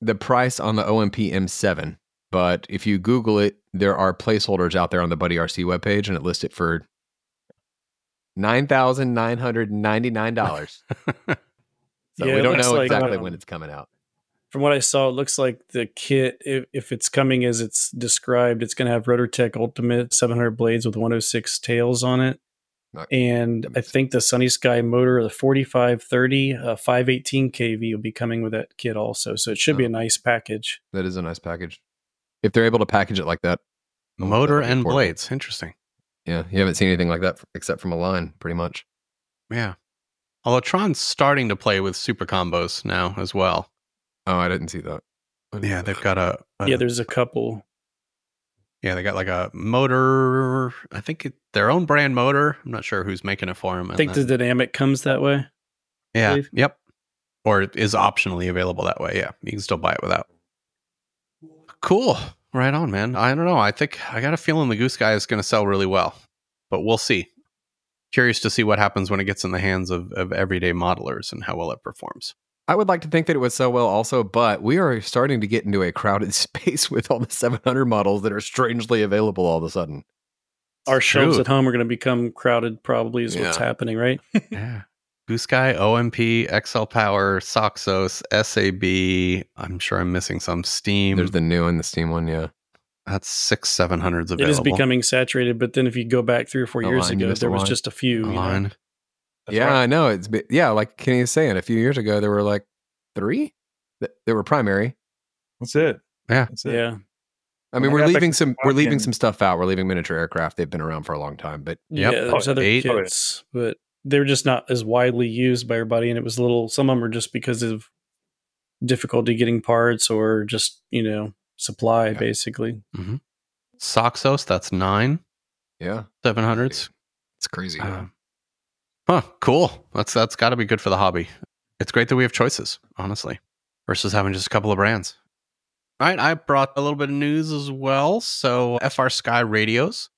the price on the OMP M7, but if you Google it, there are placeholders out there on the Buddy RC webpage and it lists it for $9,999. So Yeah, we don't know like, exactly um, when it's coming out. From what I saw, it looks like the kit, if, if it's coming as it's described, it's going to have RotorTech Ultimate 700 blades with 106 tails on it. Nice. And I think the Sunny Sky motor, the 4530, uh, 518 kV, will be coming with that kit also. So it should be Oh. a nice package. That is a nice package. If they're able to package it like that. Motor and important. blades. Interesting. Yeah, you haven't seen anything like that f- except from Align, pretty much. Yeah. Although Tron's starting to play with super combos now as well. Oh, I didn't see that. Didn't Yeah, see they've got a, a yeah, there's a couple. yeah, they got like a motor. I think it, their own brand motor. I'm not sure who's making it for them. I think the dynamic comes that way. yeah, yep, or it is optionally available that way. Yeah, you can still buy it without. Cool, right on, man. I don't know. I think I got a feeling the Goosky is going to sell really well, but we'll see. Curious to see what happens when it gets in the hands of, of everyday modelers and how well it performs. I would like to think that it would sell well also, but we are starting to get into a crowded space with all the 700 models that are strangely available all of a sudden. Our shelves true. at home are going to become crowded, probably, is what's happening, right? yeah. Goosky, OMP, XL Power, Soxos, SAB. I'm sure I'm missing some Steam. There's the new and the Steam one, yeah. That's six, seven hundreds It available. is becoming saturated, but then if you go back three or four A years line, ago, there was line. just a few. You know? line. That's yeah, right. I know. It's been, yeah, like Kenny is saying, a few years ago there were like three that, that were primary. That's it. Yeah. That's it. Yeah. I mean, I we're leaving some we're leaving fucking- some stuff out. We're leaving miniature aircraft. They've been around for a long time, but Yep. Yeah, there's Oh, other eight. Oh, kits, but they're just not as widely used by everybody. And it was a little, some of them are just because of difficulty getting parts or just you know supply Yeah. basically. Soxos, that's nine Yeah, seven hundreds. it's crazy. Um, huh, cool. That's that's got to be good for the hobby. It's great that we have choices, honestly, versus having just a couple of brands. All right, I brought a little bit of news as well. So, FrSky Radios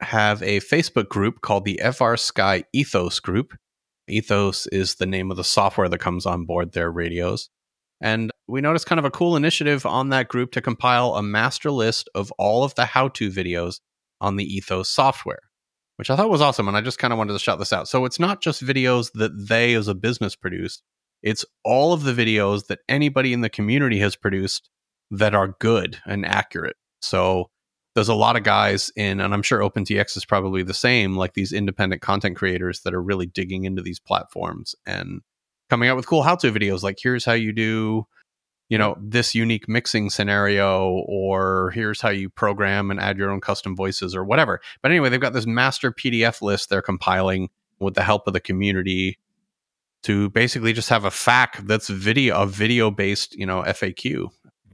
have a Facebook group called the FrSky Ethos Group. Ethos is the name of the software that comes on board their radios. And we noticed kind of a cool initiative on that group to compile a master list of all of the how to videos on the Ethos software which I thought was awesome. And I just kind of wanted to shout this out. So it's not just videos that they as a business produced, it's all of the videos that anybody in the community has produced that are good and accurate. So there's a lot of guys in, and I'm sure OpenTX is probably the same, like these independent content creators that are really digging into these platforms and coming out with cool how to videos. Like, here's how you do you know this unique mixing scenario or here's how you program and add your own custom voices or whatever but anyway they've got this master pdf list they're compiling with the help of the community to basically just have a fac that's video a video based you know faq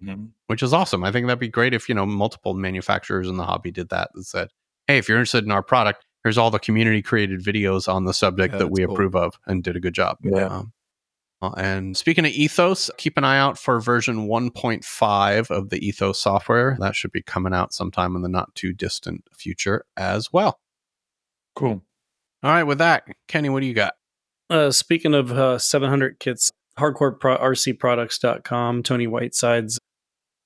Mhm. which is awesome i think that'd be great if you know multiple manufacturers in the hobby did that and said hey if you're interested in our product here's all the community created videos on the subject Yeah, that we cool. approve of and did a good job Yeah. um, and speaking of Ethos, keep an eye out for version 1.5 of the Ethos software. That should be coming out sometime in the not too distant future as well. Cool. All right, with that, Kenny, what do you got? Uh, speaking of uh, 700 kits, hardcore pro- rcproducts.com, Tony Whiteside's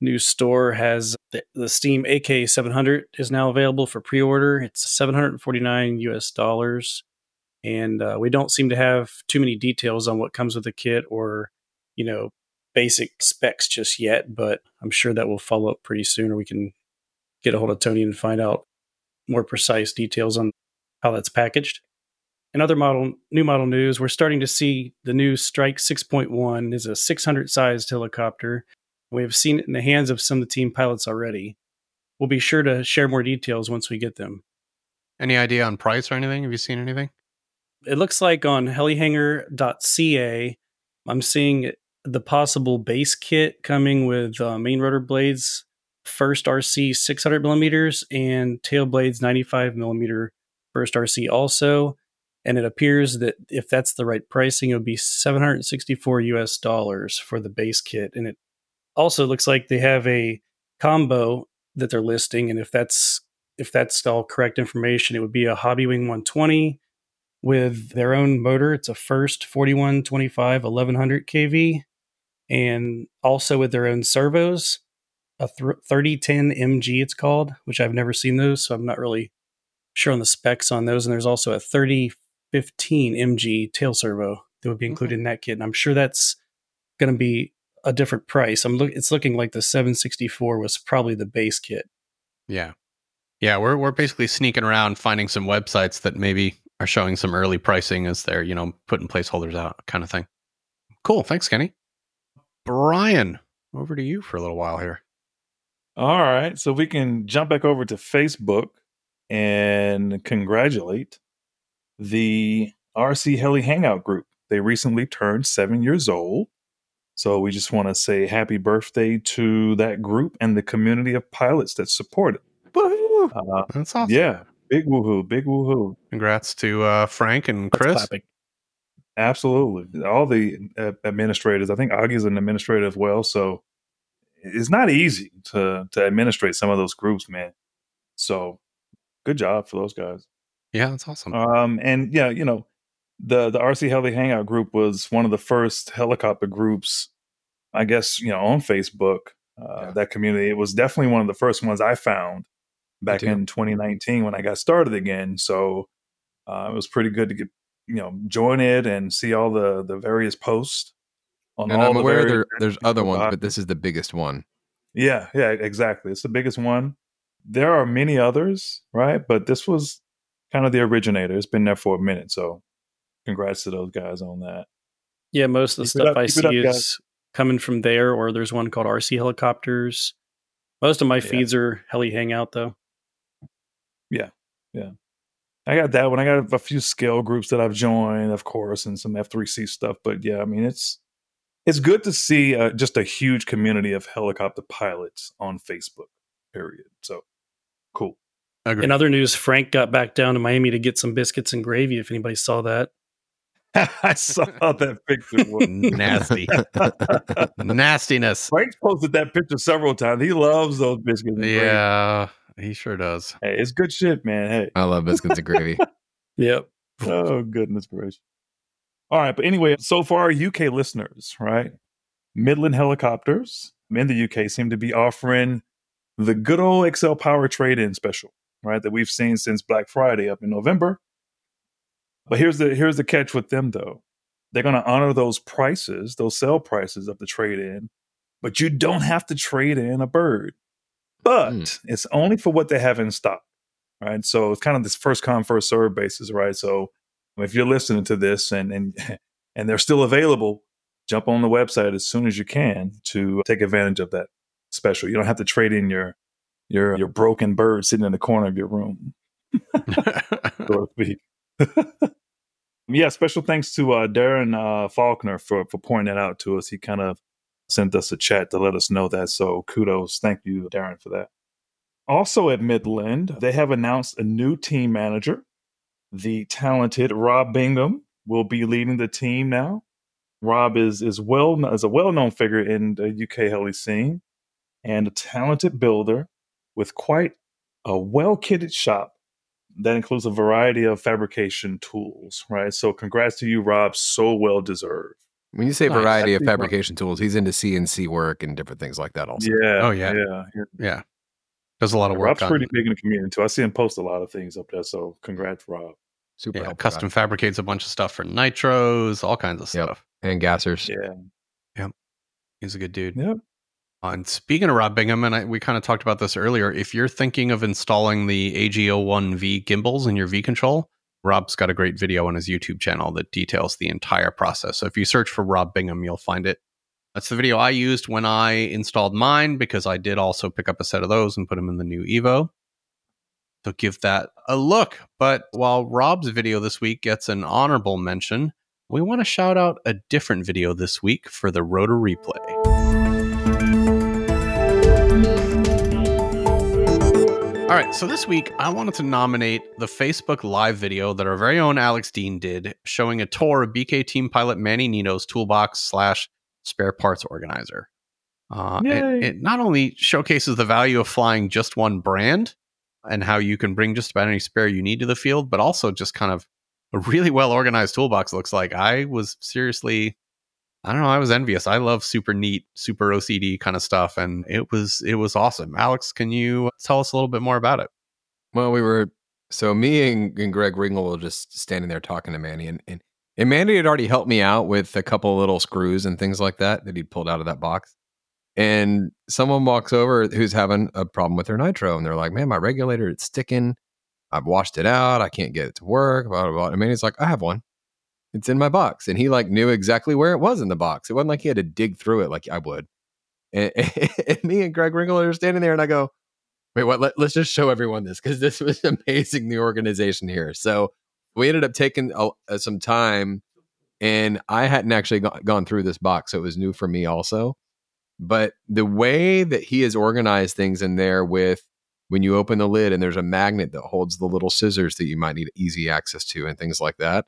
new store has the, the Steam AK 700 is now available for pre-order. It's 749 US dollars. And uh, we don't seem to have too many details on what comes with the kit or, you know, basic specs just yet, but I'm sure that will follow up pretty soon or we can get a hold of Tony and find out more precise details on how that's packaged. In other model new model news, we're starting to see the new Strike 6.1 is a 600 sized helicopter. We have seen it in the hands of some of the team pilots already. We'll be sure to share more details once we get them. Any idea on price or anything? Have you seen anything? It looks like on helihanger.ca, I'm seeing the possible base kit coming with uh, main rotor blades, first RC 600 millimeters, and tail blades 95 millimeter first RC also. And it appears that if that's the right pricing, it would be 764 US dollars for the base kit. And it also looks like they have a combo that they're listing. And if that's if that's all correct information, it would be a Hobbywing 120 with their own motor. It's a first 4125 1100 kV and also with their own servos, a th- 3010 MG it's called, which I've never seen those, so I'm not really sure on the specs on those. And there's also a 3015 MG tail servo that would be included in that kit. And I'm sure that's going to be a different price. I'm look it's looking like the 764 was probably the base kit. Yeah. Yeah, we're we're basically sneaking around finding some websites that maybe are showing some early pricing as they're, you know, putting placeholders out kind of thing. Cool. Thanks, Kenny. Brian, over to you for a little while here. All right. So we can jump back over to Facebook and congratulate the RC Heli Hangout group. They recently turned seven years old. So we just want to say happy birthday to that group and the community of pilots that support it. Uh, That's awesome. yeah. Big woohoo. Big woohoo. Congrats to uh, Frank and Chris. Absolutely. All the uh, administrators, I think Augie's an administrator as well. So it's not easy to to administrate some of those groups, man. So good job for those guys. Yeah, that's awesome. Um, and yeah, you know, the the RC Heli Hangout group was one of the first helicopter groups, I guess, you know, on Facebook. Uh, Yeah. That community, it was definitely one of the first ones I found back in 2019 when I got started again. So uh, it was pretty good to get, you know, join it and see all the the various posts on And all I'm the aware there, there's other ones, but this is the biggest one. Yeah, yeah, exactly. It's the biggest one. There are many others, right? But this was kind of the originator. It's been there for a minute, so congrats to those guys on that. Yeah, most of the Keep stuff up- I see up, is guys. coming from there, or there's one called RC Helicopters. Most of my Yeah. feeds are Heli Hangout, though. I got that one. I got a few scale groups that I've joined, of course, and some F3C stuff. But yeah, I mean, it's it's good to see uh, just a huge community of helicopter pilots on Facebook. Period. So cool. Agreed. In other news, Frank got back down to Miami to get some biscuits and gravy. If anybody saw that, I saw that picture. Nasty. Nastiness. Frank's posted that picture several times. He loves those biscuits. and gravy. He sure does. Hey, it's good shit, man. Hey. I love biscuits and gravy. yep. Oh, goodness gracious. All right. But anyway, so far, UK listeners, right? Midland Helicopters in the UK seem to be offering the good old XL Power trade in special, right? That we've seen since Black Friday up in November. But here's the here's the catch with them though. They're going to honor those prices, those sale prices of the trade in, but you don't have to trade in a bird. But Mm. it's only for what they have in stock, right? So it's kind of this first come first serve basis, right? So if you're listening to this and and and they're still available, jump on the website as soon as you can to take advantage of that special. You don't have to trade in your your your broken bird sitting in the corner of your room, so to speak. yeah, special thanks to uh, Darren uh, Faulkner for for pointing that out to us. He kind of sent us a chat to let us know that. So kudos, thank you, Darren, for that. Also at Midland, they have announced a new team manager. The talented Rob Bingham will be leading the team now. Rob is is well is a well known figure in the UK heli scene, and a talented builder with quite a well kitted shop that includes a variety of fabrication tools. Right, so congrats to you, Rob. So well deserved. When you say Nice. variety of fabrication tools, he's into CNC work and different things like that also. Yeah. Oh, yeah. yeah. yeah. yeah, does a lot of work. Rob's on, pretty big in the community too. I see him post a lot of things up there. So congrats, Rob. Super yeah, custom guy. fabricates a bunch of stuff for nitros, all kinds of Yep. stuff. and gassers. Yeah. Yeah. He's a good dude. Yep. Uh, And speaking of Rob Bingham, and I, we kind of talked about this earlier, if you're thinking of installing the AG01V gimbals in your V control, Rob's got a great video on his YouTube channel that details the entire process. So if you search for Rob Bingham, you'll find it. That's the video I used when I installed mine because I did also pick up a set of those and put them in the new Evo. So give that a look. But while Rob's video this week gets an honorable mention, we want to shout out a different video this week for the Rotor Replay. All right, so this week I wanted to nominate the Facebook Live video that our very own Alex Dean did, showing a tour of BK Team Pilot Manny Nino's toolbox slash spare parts organizer. Uh, it, it not only showcases the value of flying just one brand and how you can bring just about any spare you need to the field, but also just kind of a really well organized toolbox. Looks like I was seriously I don't know. I was envious. I love super neat, super OCD kind of stuff, and it was it was awesome. Alex, can you tell us a little bit more about it? Well, we were so me and, and Greg Ringle were just standing there talking to Manny, and, and and Manny had already helped me out with a couple little screws and things like that that he'd pulled out of that box. And someone walks over who's having a problem with their nitro, and they're like, "Man, my regulator it's sticking. I've washed it out. I can't get it to work." Blah blah. blah. And Manny's like, "I have one. It's in my box," and he like knew exactly where it was in the box. It wasn't like he had to dig through it like I would. And, and me and Greg Ringle are standing there, and I go, Wait, what? Let, us just show everyone this because this was amazing. The organization here. So we ended up taking uh, some time, and I hadn't actually go- gone through this box, so it was new for me also. But the way that he has organized things in there, with when you open the lid and there's a magnet that holds the little scissors that you might need easy access to, and things like that,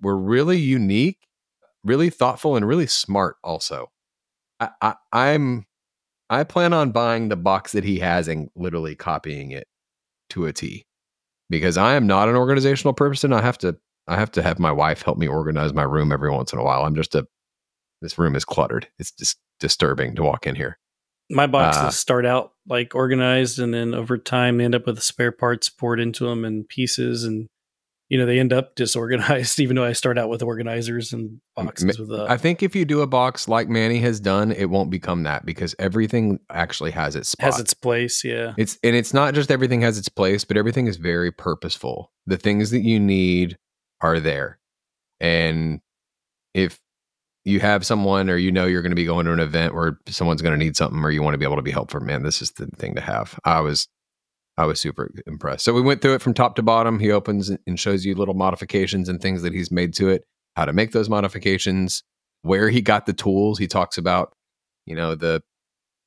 were really unique, really thoughtful, and really smart. Also, I, I, I'm I plan on buying the box that he has and literally copying it to a T because I am not an organizational person. I have to I have to have my wife help me organize my room every once in a while. I'm just a this room is cluttered. It's just disturbing to walk in here. My boxes Uh, start out like organized, and then over time they end up with spare parts poured into them and pieces, and you know they end up disorganized. Even though I start out with organizers and boxes with uh, I think if you do a box like Manny has done, it won't become that because everything actually has its spot. has its place. Yeah, It's and it's not just everything has its place, but everything is very purposeful. The things that you need are there. And if you have someone or you know you're going to be going to an event where someone's going to need something or you want to be able to be helpful, man, this is the thing to have. I was I was super impressed. So we went through it from top to bottom. He opens and shows you little modifications and things that he's made to it, how to make those modifications, where he got the tools. He talks about, you know, the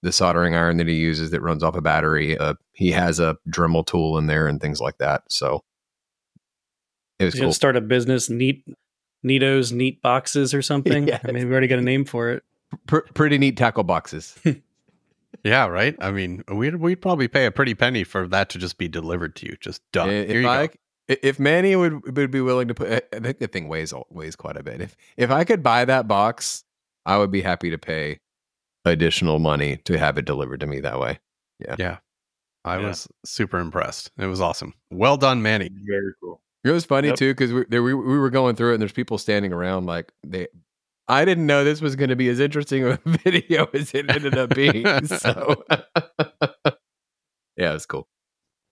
the soldering iron that he uses that runs off a battery. Uh, he has a Dremel tool in there and things like that. So it was You cool. start a business, neat, Neatos, neat boxes or something. Yes. I mean, we already got a name for it. Pr- pretty neat tackle boxes. Yeah, right. I mean, we'd we'd probably pay a pretty penny for that to just be delivered to you, just done. if, Here you I, go. if Manny would would be willing to put, I think the thing weighs weighs quite a bit. If if I could buy that box, I would be happy to pay additional money to have it delivered to me that way. Yeah, yeah. I Yeah. was super impressed. It was awesome. Well done, Manny. Very cool. It was funny Yep. too because we, we we were going through it and there's people standing around like they. I didn't know this was going to be as interesting of a video as it ended up being. So, yeah, it was cool.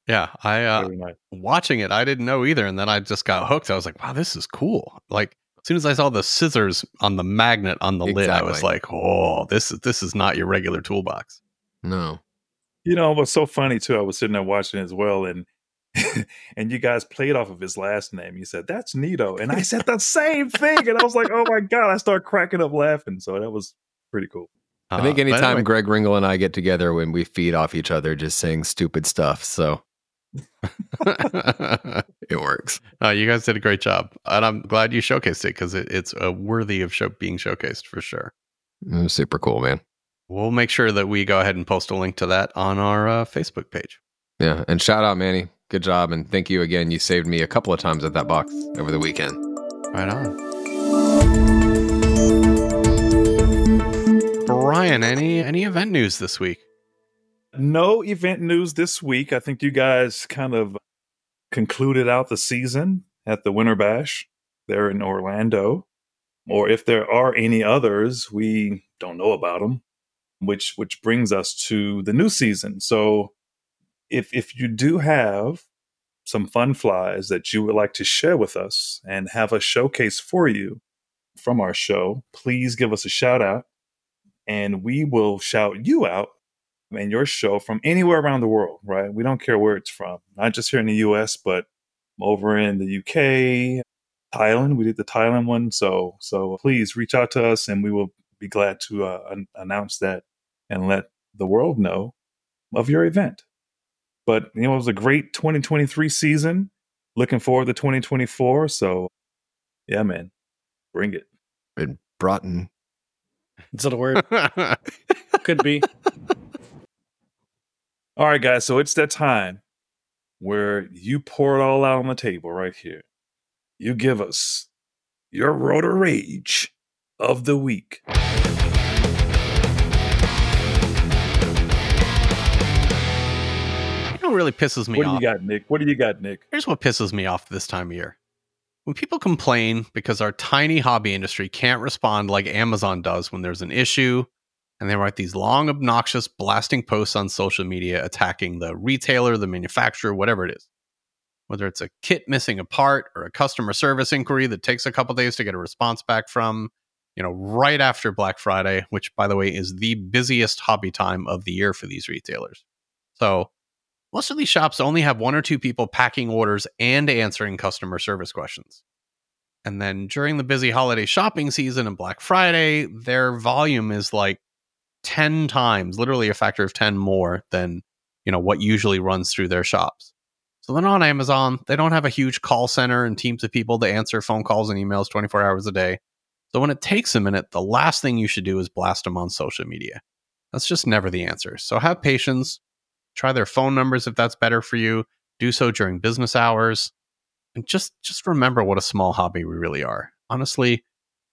Yeah, I uh, nice. watching it, I didn't know either, and then I just got hooked. I was like, "Wow, this is cool!" Like as soon as I saw the scissors on the magnet on the lid, I was like, "Oh, this is this is not your regular toolbox." No, You know, what's so funny too? I was sitting there watching as well, and and you guys played off of his last name. You said that's Nito, and I said the same thing, and I was like, "Oh my god!" I started cracking up laughing. So that was pretty cool. I think Uh, anytime anyway. Greg Ringle and I get together, when we feed off each other, just saying stupid stuff, so it works. Uh, you guys did a great job, and I'm glad you showcased it because it, it's uh, worthy of show, being showcased for sure. It was super cool, man. We'll make sure that we go ahead and post a link to that on our uh, Facebook page. Yeah, and shout out Manny, good job, and thank you again. You saved me a couple of times at that box over the weekend. Right on. Brian, any any event news this week? No event news this week. I think you guys kind of concluded out the season at the Winter Bash there in Orlando. Or if there are any others, we don't know about them, which which brings us to the new season. So if if you do have some fun flies that you would like to share with us and have a showcase for you from our show, please give us a shout out and we will shout you out and your show from anywhere around the world, right? We don't care where it's from, not just here in the US, but over in the UK, Thailand. We did the Thailand one. So, so please reach out to us and we will be glad to uh, an- announce that and let the world know of your event. But, you know, it was a great 2023 season. Looking forward to 2024. So, yeah, man, bring it. And Broughton, Is that a word? Could be. All right, guys. So it's that time where you pour it all out on the table right here. You give us your rotor rage of the week. Really pisses me off. What do you got, Nick? What do you got, Nick? Here's what pisses me off this time of year. When people complain because our tiny hobby industry can't respond like Amazon does when there's an issue, and they write these long, obnoxious, blasting posts on social media attacking the retailer, the manufacturer, whatever it is. Whether it's a kit missing a part or a customer service inquiry that takes a couple days to get a response back from, you know, right after Black Friday, which, by the way, is the busiest hobby time of the year for these retailers. So, most of these shops only have one or two people packing orders and answering customer service questions. And then during the busy holiday shopping season and Black Friday, their volume is like 10 times, literally a factor of 10 more than, you know, what usually runs through their shops. So they're not on Amazon. They don't have a huge call center and teams of people to answer phone calls and emails 24 hours a day. So when it takes a minute, the last thing you should do is blast them on social media. That's just never the answer. So have patience, try their phone numbers if that's better for you do so during business hours and just just remember what a small hobby we really are honestly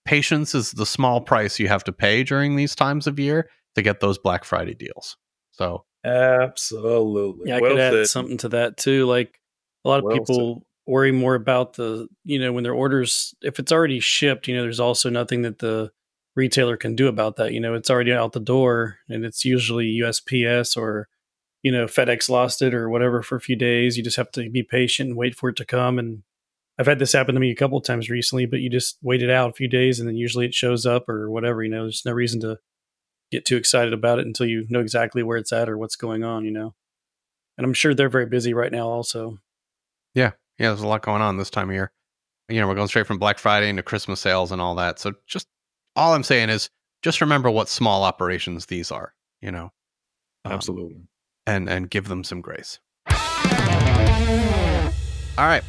patience is the small price you have to pay during these times of year to get those black friday deals so Absolutely. Yeah, I Well could add something to that too. Like a lot of Well people worry more about the, you know, when their orders, if it's already shipped, you know, there's also nothing that the retailer can do about that. You know, it's already out the door and it's usually USPS or, you know, FedEx lost it or whatever for a few days. You just have to be patient and wait for it to come. And I've had this happen to me a couple of times recently, but you just wait it out a few days and then usually it shows up or whatever. You know, there's no reason to get too excited about it until you know exactly where it's at or what's going on, you know. And I'm sure they're very busy right now also. yeah yeah, there's a lot going on this time of year you know we're going straight from black friday into christmas sales and all that so just all I'm saying is just remember what small operations these are, you know, um, Absolutely. And and give them some grace. All right.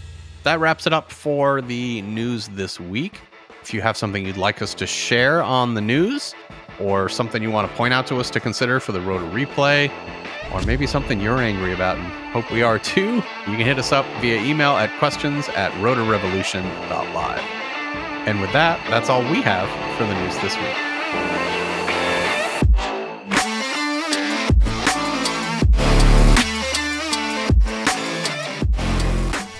That wraps it up for the news this week. If you have something you'd like us to share on the news, or something you want to point out to us to consider for the Rotor replay, or maybe something you're angry about and hope we are too, you can hit us up via email at questions at rotorrevolution.live. And with that, that's all we have for the news this week.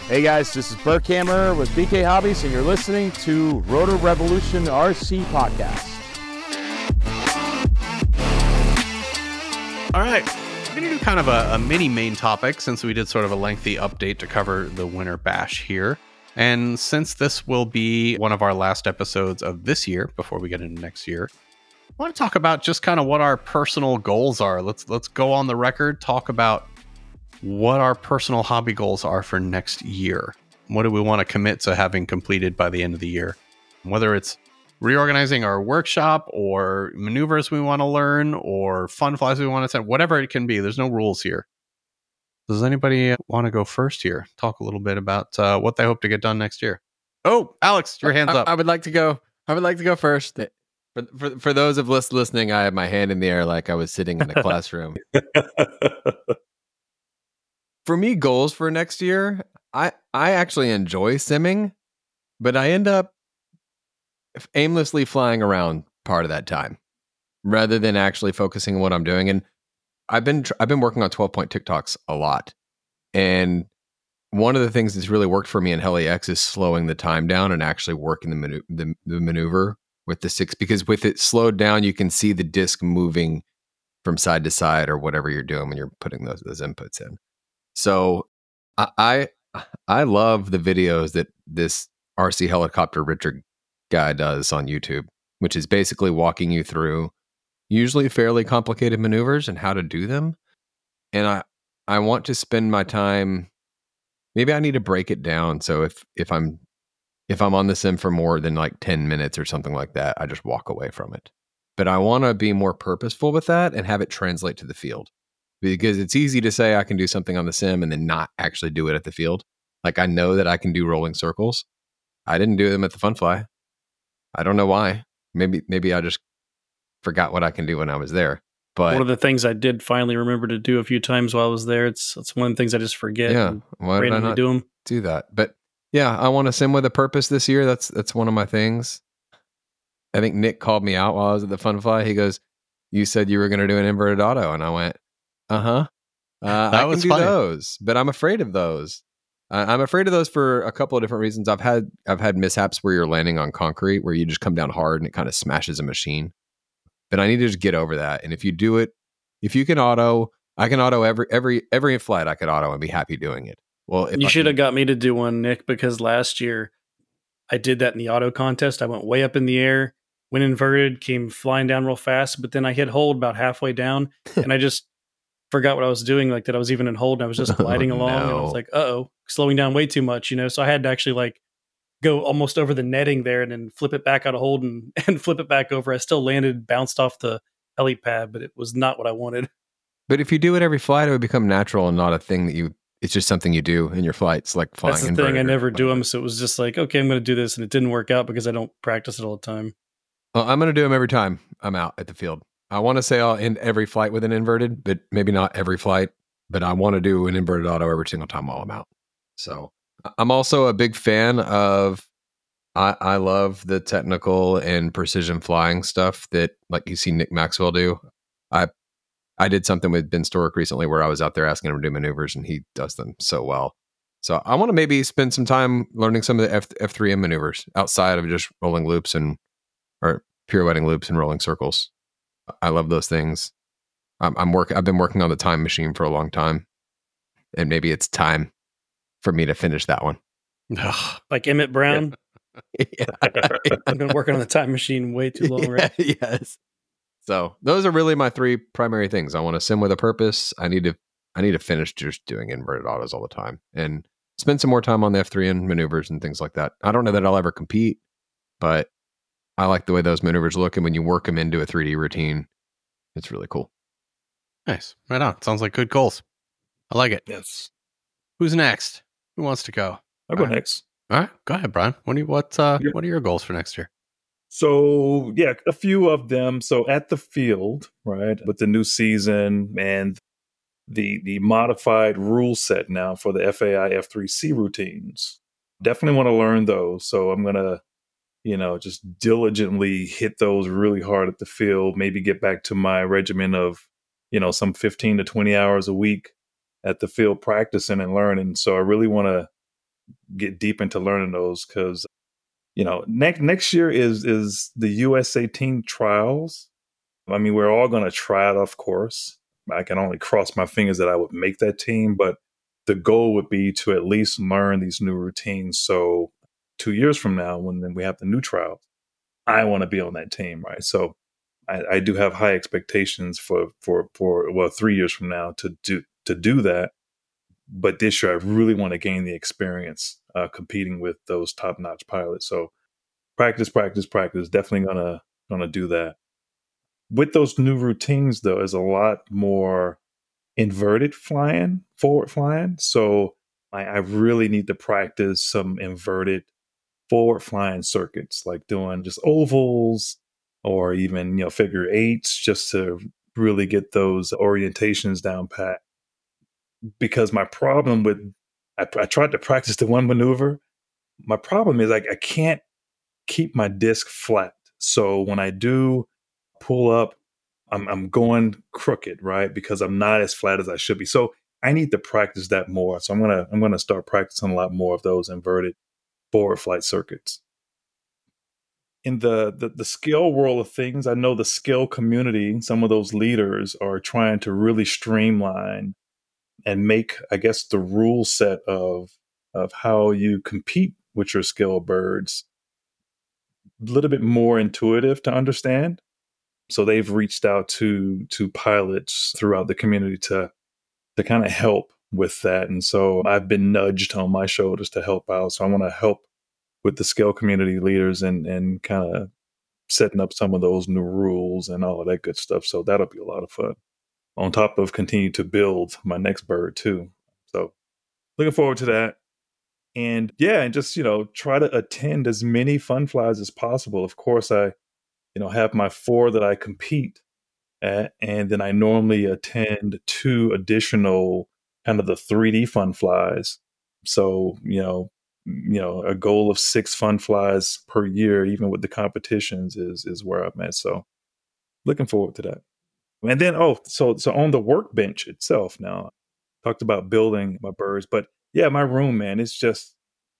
Hey guys, this is Burke Hammer with BK Hobbies, and you're listening to Rotor Revolution RC Podcast. All right. We're going to do kind of a, a mini main topic since we did sort of a lengthy update to cover the winter bash here. And since this will be one of our last episodes of this year before we get into next year, I want to talk about just kind of what our personal goals are. Let's let's go on the record, talk about what our personal hobby goals are for next year. What do we want to commit to having completed by the end of the year? Whether it's reorganizing our workshop or maneuvers we want to learn or fun flies we want to send, whatever it can be. There's no rules here. Does anybody want to go first here? Talk a little bit about uh, what they hope to get done next year. Oh, Alex, your hands I, up. I would like to go. I would like to go first. For, for, for those of us listening, I have my hand in the air like I was sitting in a classroom. for me, goals for next year, I I actually enjoy simming, but I end up aimlessly flying around part of that time rather than actually focusing on what I'm doing. And I've been I've been working on 12 point tic-tocs a lot, and one of the things that's really worked for me in Heli X is slowing the time down and actually working the, manu- the the maneuver with the six because with it slowed down, you can see the disc moving from side to side or whatever you're doing when you're putting those those inputs in. So I I, love the videos that this RC helicopter Richard guy does on YouTube, which is basically walking you through usually fairly complicated maneuvers and how to do them. And I I want to spend my time maybe I need to break it down so if if I'm if I'm on the sim for more than like 10 minutes or something like that, I just walk away from it. But I want to be more purposeful with that and have it translate to the field. Because it's easy to say I can do something on the sim and then not actually do it at the field. Like I know that I can do rolling circles. I didn't do them at the fun fly. I don't know why. Maybe maybe I just forgot what I can do when I was there. But one of the things I did finally remember to do a few times while I was there. It's it's one of the things I just forget. yeah, why did I not do them. do that? But yeah, I want to sim with a purpose this year. That's that's one of my things. I think Nick called me out while I was at the fun fly. He goes, "You said you were going to do an inverted auto," and I went, "Uh-huh. Uh That I was can do funny. those, but I'm afraid of those. I I'm afraid of those for a couple of different reasons. I've had I've had mishaps where you're landing on concrete where you just come down hard and it kind of smashes a machine. But I need to just get over that. And if you do it, if you can auto, I can auto every every every flight. I could auto and be happy doing it. Well, You I should can- have got me to do one, Nick, because last year I did that in the auto contest. I went way up in the air, went inverted, came flying down real fast, but then I hit hold about halfway down, and I just forgot what I was doing. Like that, I was even in hold, and I was just Oh, gliding along, and I was like, "Uh oh, slowing down way too much," you know. So I had to actually like go almost over the netting there, and then flip it back out of hold and and flip it back over. I still landed, bounced off the heli pad, but it was not what I wanted. But if you do it every flight, it would become natural and not a thing that you. It's just something you do in your flights, like flying. That's the thing. I never do them, so it was just like, okay, I'm going to do this, and it didn't work out because I don't practice it all the time. Well, I'm going to do them every time I'm out at the field. I want to say I'll end every flight with an inverted, but maybe not every flight. But I want to do an inverted auto every single time while I'm out. So I'm also a big fan of. I, I love the technical and precision flying stuff that, like you see Nick Maxwell do. I I did something with Ben Storick recently where I was out there asking him to do maneuvers, and he does them so well. So I want to maybe spend some time learning some of the F F three M maneuvers outside of just rolling loops and or pirouetting loops and rolling circles. I love those things. I'm, I'm work. I've been working on the time machine for a long time, and maybe it's time for me to finish that one. Like Emmett Brown, Yeah. I've been working on the time machine way too long, right? Yes. So those are really my three primary things. I want to sim with a purpose. I need to. I need to finish just doing inverted autos all the time and spend some more time on the F3N maneuvers and things like that. I don't know that I'll ever compete, but I like the way those maneuvers look, and when you work them into a 3D routine, it's really cool. Nice. Right on. Sounds like good goals. I like it. Yes. Who's next? Who wants to go? I'll go All right. next. All right, go ahead, Brian. What do you, what uh, Yeah. what are your goals for next year? So yeah, a few of them. So at the field, right, with the new season and the the modified rule set now for the FAI F3C routines. Definitely want to learn those. So I'm gonna, you know, just diligently hit those really hard at the field. Maybe get back to my regimen of, you know, some 15 to 20 hours a week at the field practicing and learning. So I really want to get deep into learning those because you know next next year is is the USA team trials. I mean, we're all going to try it, of course. I can only cross my fingers that I would make that team, but the goal would be to at least learn these new routines. So two years from now, when then we have the new trials, I want to be on that team, right? So I, I do have high expectations for for for well three years from now to do to do that. But this year, I really want to gain the experience uh, competing with those top notch pilots. So practice, practice, practice. Definitely gonna gonna do that. With those new routines, though, is a lot more inverted flying, forward flying. So I, I really need to practice some inverted forward flying circuits, like doing just ovals or even you know figure eights, just to really get those orientations down pat. Because my problem with I, I tried to practice the one maneuver. My problem is like I can't keep my disc flat. So when I do pull up, I'm I'm going crooked, right? Because I'm not as flat as I should be. So I need to practice that more. So I'm gonna I'm gonna start practicing a lot more of those inverted forward flight circuits. In the, the the scale world of things, I know the scale community, some of those leaders are trying to really streamline and make, I guess, the rule set of of how you compete with your scale birds a little bit more intuitive to understand. So they've reached out to to pilots throughout the community to to kind of help with that. And so I've been nudged on my shoulders to help out. So I want to help with the scale community leaders and and kind of setting up some of those new rules and all of that good stuff. So that'll be a lot of fun. On top of continue to build my next bird too. So looking forward to that. And yeah, and just, you know, try to attend as many fun flies as possible. Of course, I, you know, have my four that I compete at, and then I normally attend two additional kind of the 3D fun flies. So, you know, you know, a goal of six fun flies per year, even with the competitions, is is where I'm at. So looking forward to that. And then oh, so so on the workbench itself now, talked about building my birds, but yeah, my room, man, it's just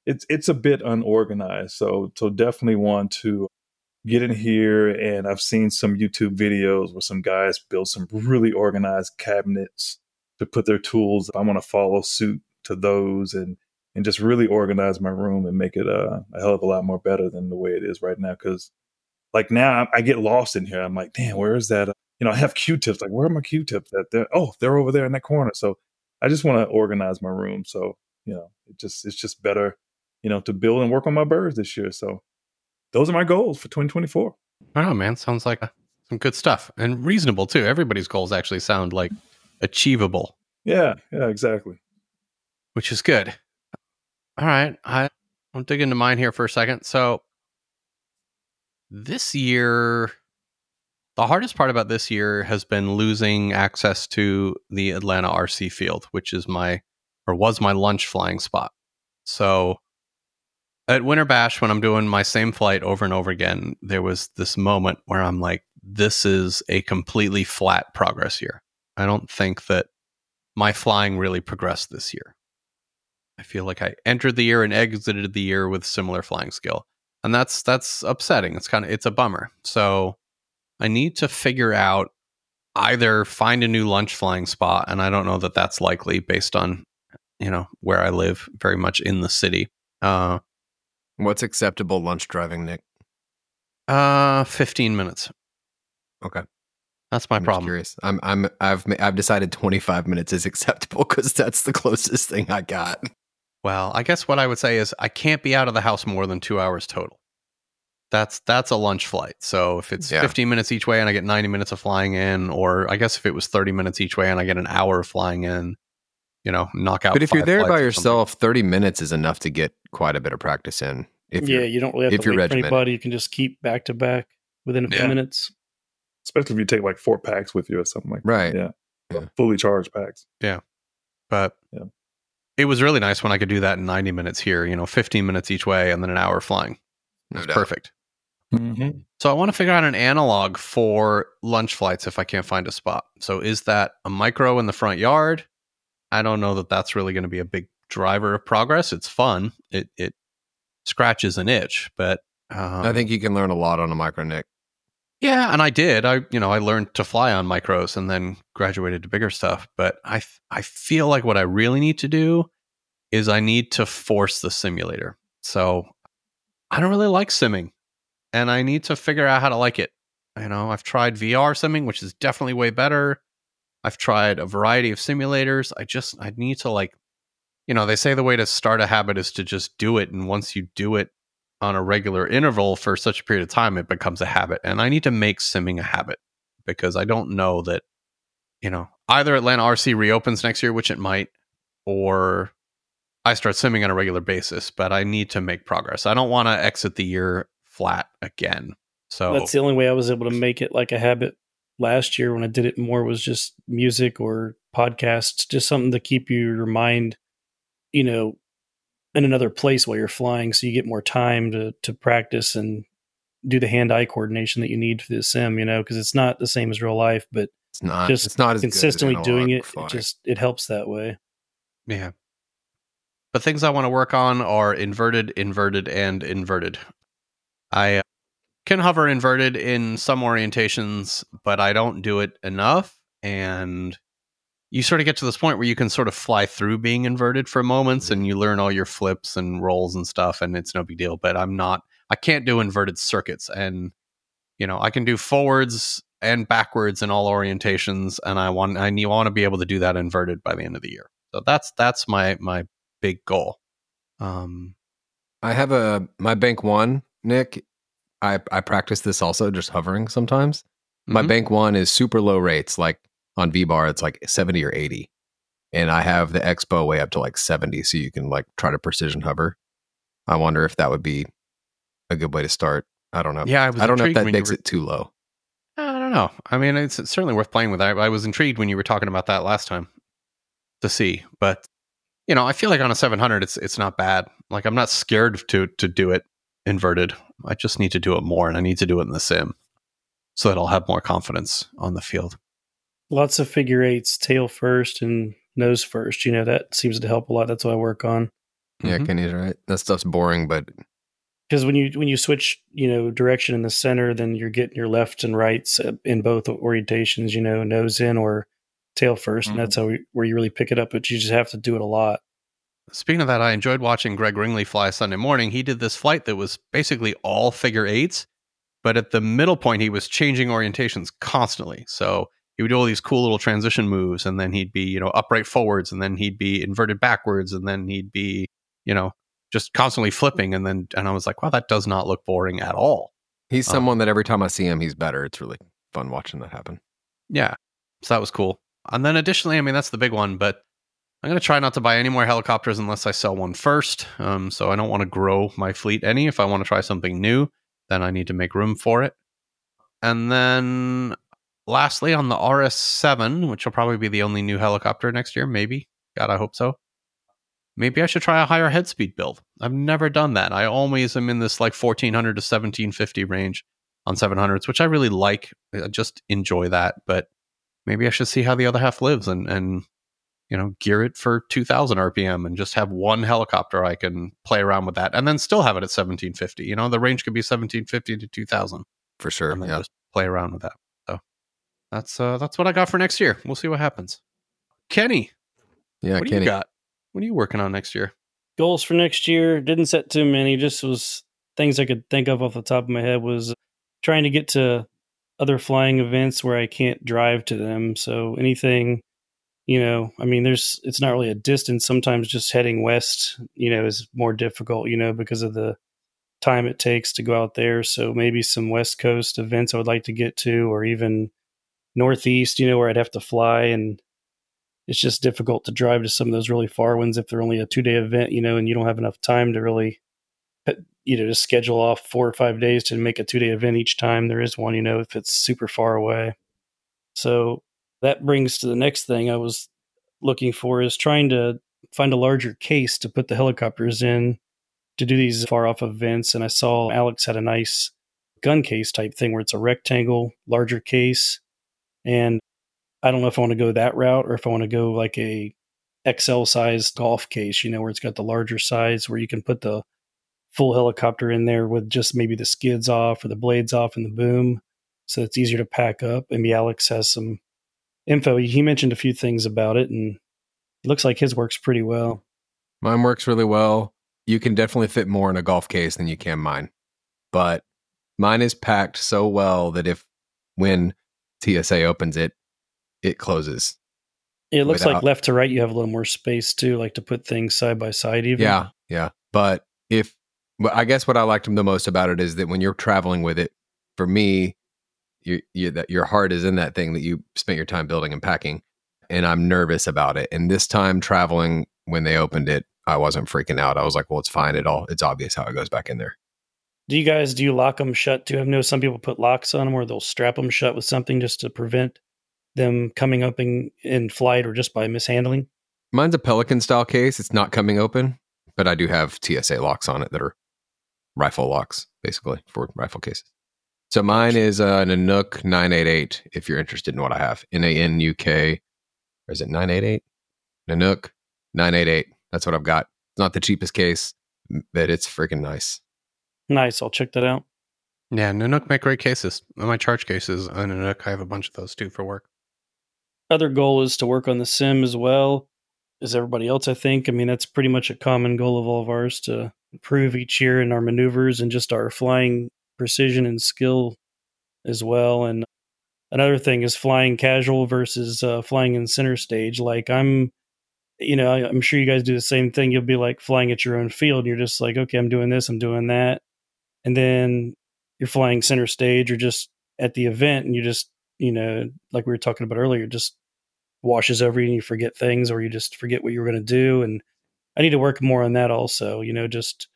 it's it's a bit unorganized. So so definitely want to get in here and I've seen some YouTube videos where some guys build some really organized cabinets to put their tools. I want to follow suit to those and and just really organize my room and make it uh, a hell of a lot more better than the way it is right now. Because like now I, get lost in here. I'm like, damn, where is that? You know, I have Q-tips. Like, where are my Q-tips? That they're oh, they're over there in that corner. So I just want to organize my room. So you know, it just it's just better, you know, to build and work on my birds this year. So those are my goals for 2024. I know, man. Sounds like uh, some good stuff and reasonable too. Everybody's goals actually sound like achievable, Yeah, yeah, exactly. which is good. All right, I I'll dig into mine here for a second. So this year, the hardest part about this year has been losing access to the Atlanta RC field, which is my or was my lunch flying spot. So at Winter Bash, when I'm doing my same flight over and over again, there was this moment where I'm like, this is a completely flat progress year. I don't think that my flying really progressed this year. I feel like I entered the year and exited the year with similar flying skill. And that's that's upsetting. It's kind of it's a bummer. So I need to figure out either find a new lunch flying spot and I don't know that that's likely based on you know where I live very much in the city. Uh What's acceptable lunch driving, Nick? uh 15 minutes. Okay, That's my I'm problem. curious. I'm I'm I've I've decided 25 minutes is acceptable because that's the closest thing I got. Well, I guess what I would say is I can't be out of the house more than 2 hours total. that's that's a lunch flight. So if it's Yeah. 15 minutes each way and I get 90 minutes of flying in, or I guess if it was 30 minutes each way and I get an hour of flying in, you know, knock out. But if you're there by yourself, 30 minutes is enough to get quite a bit of practice in. If yeah, you're, don't really have if to you're wait for anybody. You can just keep back to back within a few Yeah. minutes. Especially if you take like four packs with you or something like Right. that. Yeah. Yeah. Fully charged packs. Yeah. But Yeah. it was really nice when I could do that in 90 minutes here, you know, 15 minutes each way and then an hour flying. It no was doubt. perfect. Mm-hmm. So I want to figure out an analog for lunch flights if I can't find a spot. So is that a micro in the front yard? I don't know that that's really going to be a big driver of progress. It's fun. It it scratches an itch, but um, I think you can learn a lot on a micro Nick. Yeah, and I did. I you know I learned to fly on micros and then graduated to bigger stuff. But I I feel like what I really need to do is I need to force the simulator. So I don't really like simming, and I need to figure out how to like it. You know, I've tried VR simming, which is definitely way better. I've tried a variety of simulators. I just I need to like, you know, they say the way to start a habit is to just do it, and once you do it on a regular interval for such a period of time, it becomes a habit. And I need to make simming a habit because I don't know that, you know, either Atlanta RC reopens next year, which it might, or I start simming on a regular basis. But I need to make progress. I don't want to exit the year flat again. So That's the only way I was able to make it like a habit last year when I did it more was just music or podcasts, just something to keep you, your mind, you know, in another place while you're flying so you get more time to to practice and do the hand-eye coordination that you need for the sim, you know, because it's not the same as real life, but It's not. just it's not as good as consistently doing it, it just it helps that way. Yeah. But things I want to work on are inverted, inverted, and inverted. I uh, can hover inverted in some orientations, but I don't do it enough. And you sort of get to this point where you can sort of fly through being inverted for moments and you learn all your flips and rolls and stuff, and it's no big deal. But I'm not, I can't do inverted circuits. And, you know, I can do forwards and backwards in all orientations. And I want, I need- want to be able to do that inverted by the end of the year. So that's, that's my, my big goal. Um, I have a my bank one, Nick. I I practice this also, just hovering sometimes. My Mhm. bank one is super low rates, like on VBar, it's like seventy or eighty, and I have the Expo way up to like seventy, so you can like try to precision hover. I wonder if that would be a good way to start. I don't know. yeah, I was I don't know if that makes were- it too low. I don't know. I mean, it's, it's certainly worth playing with. I, I was intrigued when you were talking about that last time to see, but you know, I feel like on a 700, it's it's not bad. Like I'm not scared to to do it inverted. I just need to do it more, and I need to do it in the sim so that I'll have more confidence on the field. Lots of figure eights, tail first and nose first. You know, that seems to help a lot. That's what I work on. Yeah, Mhm. Kenny's right. That stuff's boring, but because when you when you switch you know direction in the center then you're getting your lefts and rights uh, in both orientations you know nose in or tail 1st and Mhm. that's how we, where you really pick it up but you just have to do it a lot Speaking of that, I enjoyed watching Greg Ringley fly Sunday morning. He did this flight that was basically all figure eights, but at the middle point, he was changing orientations constantly. So he would do all these cool little transition moves, and then he'd be, you know, upright forwards, and then he'd be inverted backwards, and then he'd be, you know, just constantly flipping. And then, and I was like, wow, that does not look boring at all. he's Um, someone that every time I see him, he's better. It's really fun watching that happen. Yeah. So that was cool. And then additionally, I mean, that's the big one, but I'm going to try not to buy any more helicopters unless I sell one first. Um, so I don't want to grow my fleet any. If I want to try something new, then I need to make room for it. And then lastly, on the RS7, which will probably be the only new helicopter next year, maybe. God, I hope so. Maybe I should try a higher head speed build. I've never done that. I always am in this like 1400 to 1750 range on 700s, which I really like. I just enjoy that. But maybe I should see how the other half lives and and you know gear it for 2000 RPM and just have one helicopter I can play around with that and then still have it at 1750. You know, the range could be 1750 to 2000 For sure. and then Yeah. just play around with that. So that's uh that's what I got for next year. We'll see what happens. Kenny, Yeah, what do Kenny. you got? What are you working on next year? goals for next year didn't set too many just was things i could think of off the top of my head was trying to get to other flying events where i can't drive to them so anything you know i mean there's it's not really a distance sometimes just heading west you know is more difficult you know because of the time it takes to go out there. So maybe some West Coast events I would like to get to, or even Northeast, you know, where I'd have to fly. And it's just difficult to drive to some of those really far ones if they're only a two day event, you know, and you don't have enough time to really, uh, you know, just schedule off four or five days to make a two day event each time there is one, you know, if it's super far away. So that brings to the next thing I was looking for is trying to find a larger case to put the helicopters in to do these far off events. And I saw Alex had a nice gun case type thing where it's a rectangle, larger case. And I don't know if I want to go that route or if I want to go like a XL size golf case, you know, where it's got the larger size where you can put the full helicopter in there with just maybe the skids off or the blades off and the boom. So it's easier to pack up. Maybe Alex has some info. He mentioned a few things about it and it looks like his works pretty well. Mine works really well. You can definitely fit more in a golf case than you can mine. But mine is packed so well that if when TSA opens it, it closes. It looks Without- like left to right you have a little more space too, like to put things side by side even. Yeah, yeah. But if, but I guess what I liked the most about it is that when you're traveling with it, for me, you, you that your heart is in that thing that you spent your time building and packing, and I'm nervous about it. And this time traveling, when they opened it, I wasn't freaking out. I was like, well, it's fine. It all it's obvious how it goes back in there. Do you guys do you lock them shut too? I know some people put locks on them or they'll strap them shut with something just to prevent them coming up in, in flight or just by mishandling. Mine's a Pelican style case. It's not coming open, but I do have TSA locks on it that are rifle locks, basically for rifle cases. So mine is uh, an Nanuk 988. If you're interested in what I have, N A N U K, or is it 988? Nanuk 988. That's what I've got. It's not the cheapest case, but it's freaking nice. Nice, I'll check that out. Yeah, Nanuk make great cases. My charge cases on Nanuk, I have a bunch of those too for work. Other goal is to work on the sim as well as everybody else. I think. I mean, that's pretty much a common goal of all of ours to improve each year in our maneuvers and just our flying precision and skill as well. And another thing is flying casual versus uh, flying in center stage. Like I'm, you know, I'm sure you guys do the same thing. You'll be like flying at your own field. And you're just like, okay, I'm doing this, I'm doing that, and then you're flying center stage or just at the event, and you just, you know, like we were talking about earlier, just washes over you and you forget things or you just forget what you were going to do. And I need to work more on that also. You know, just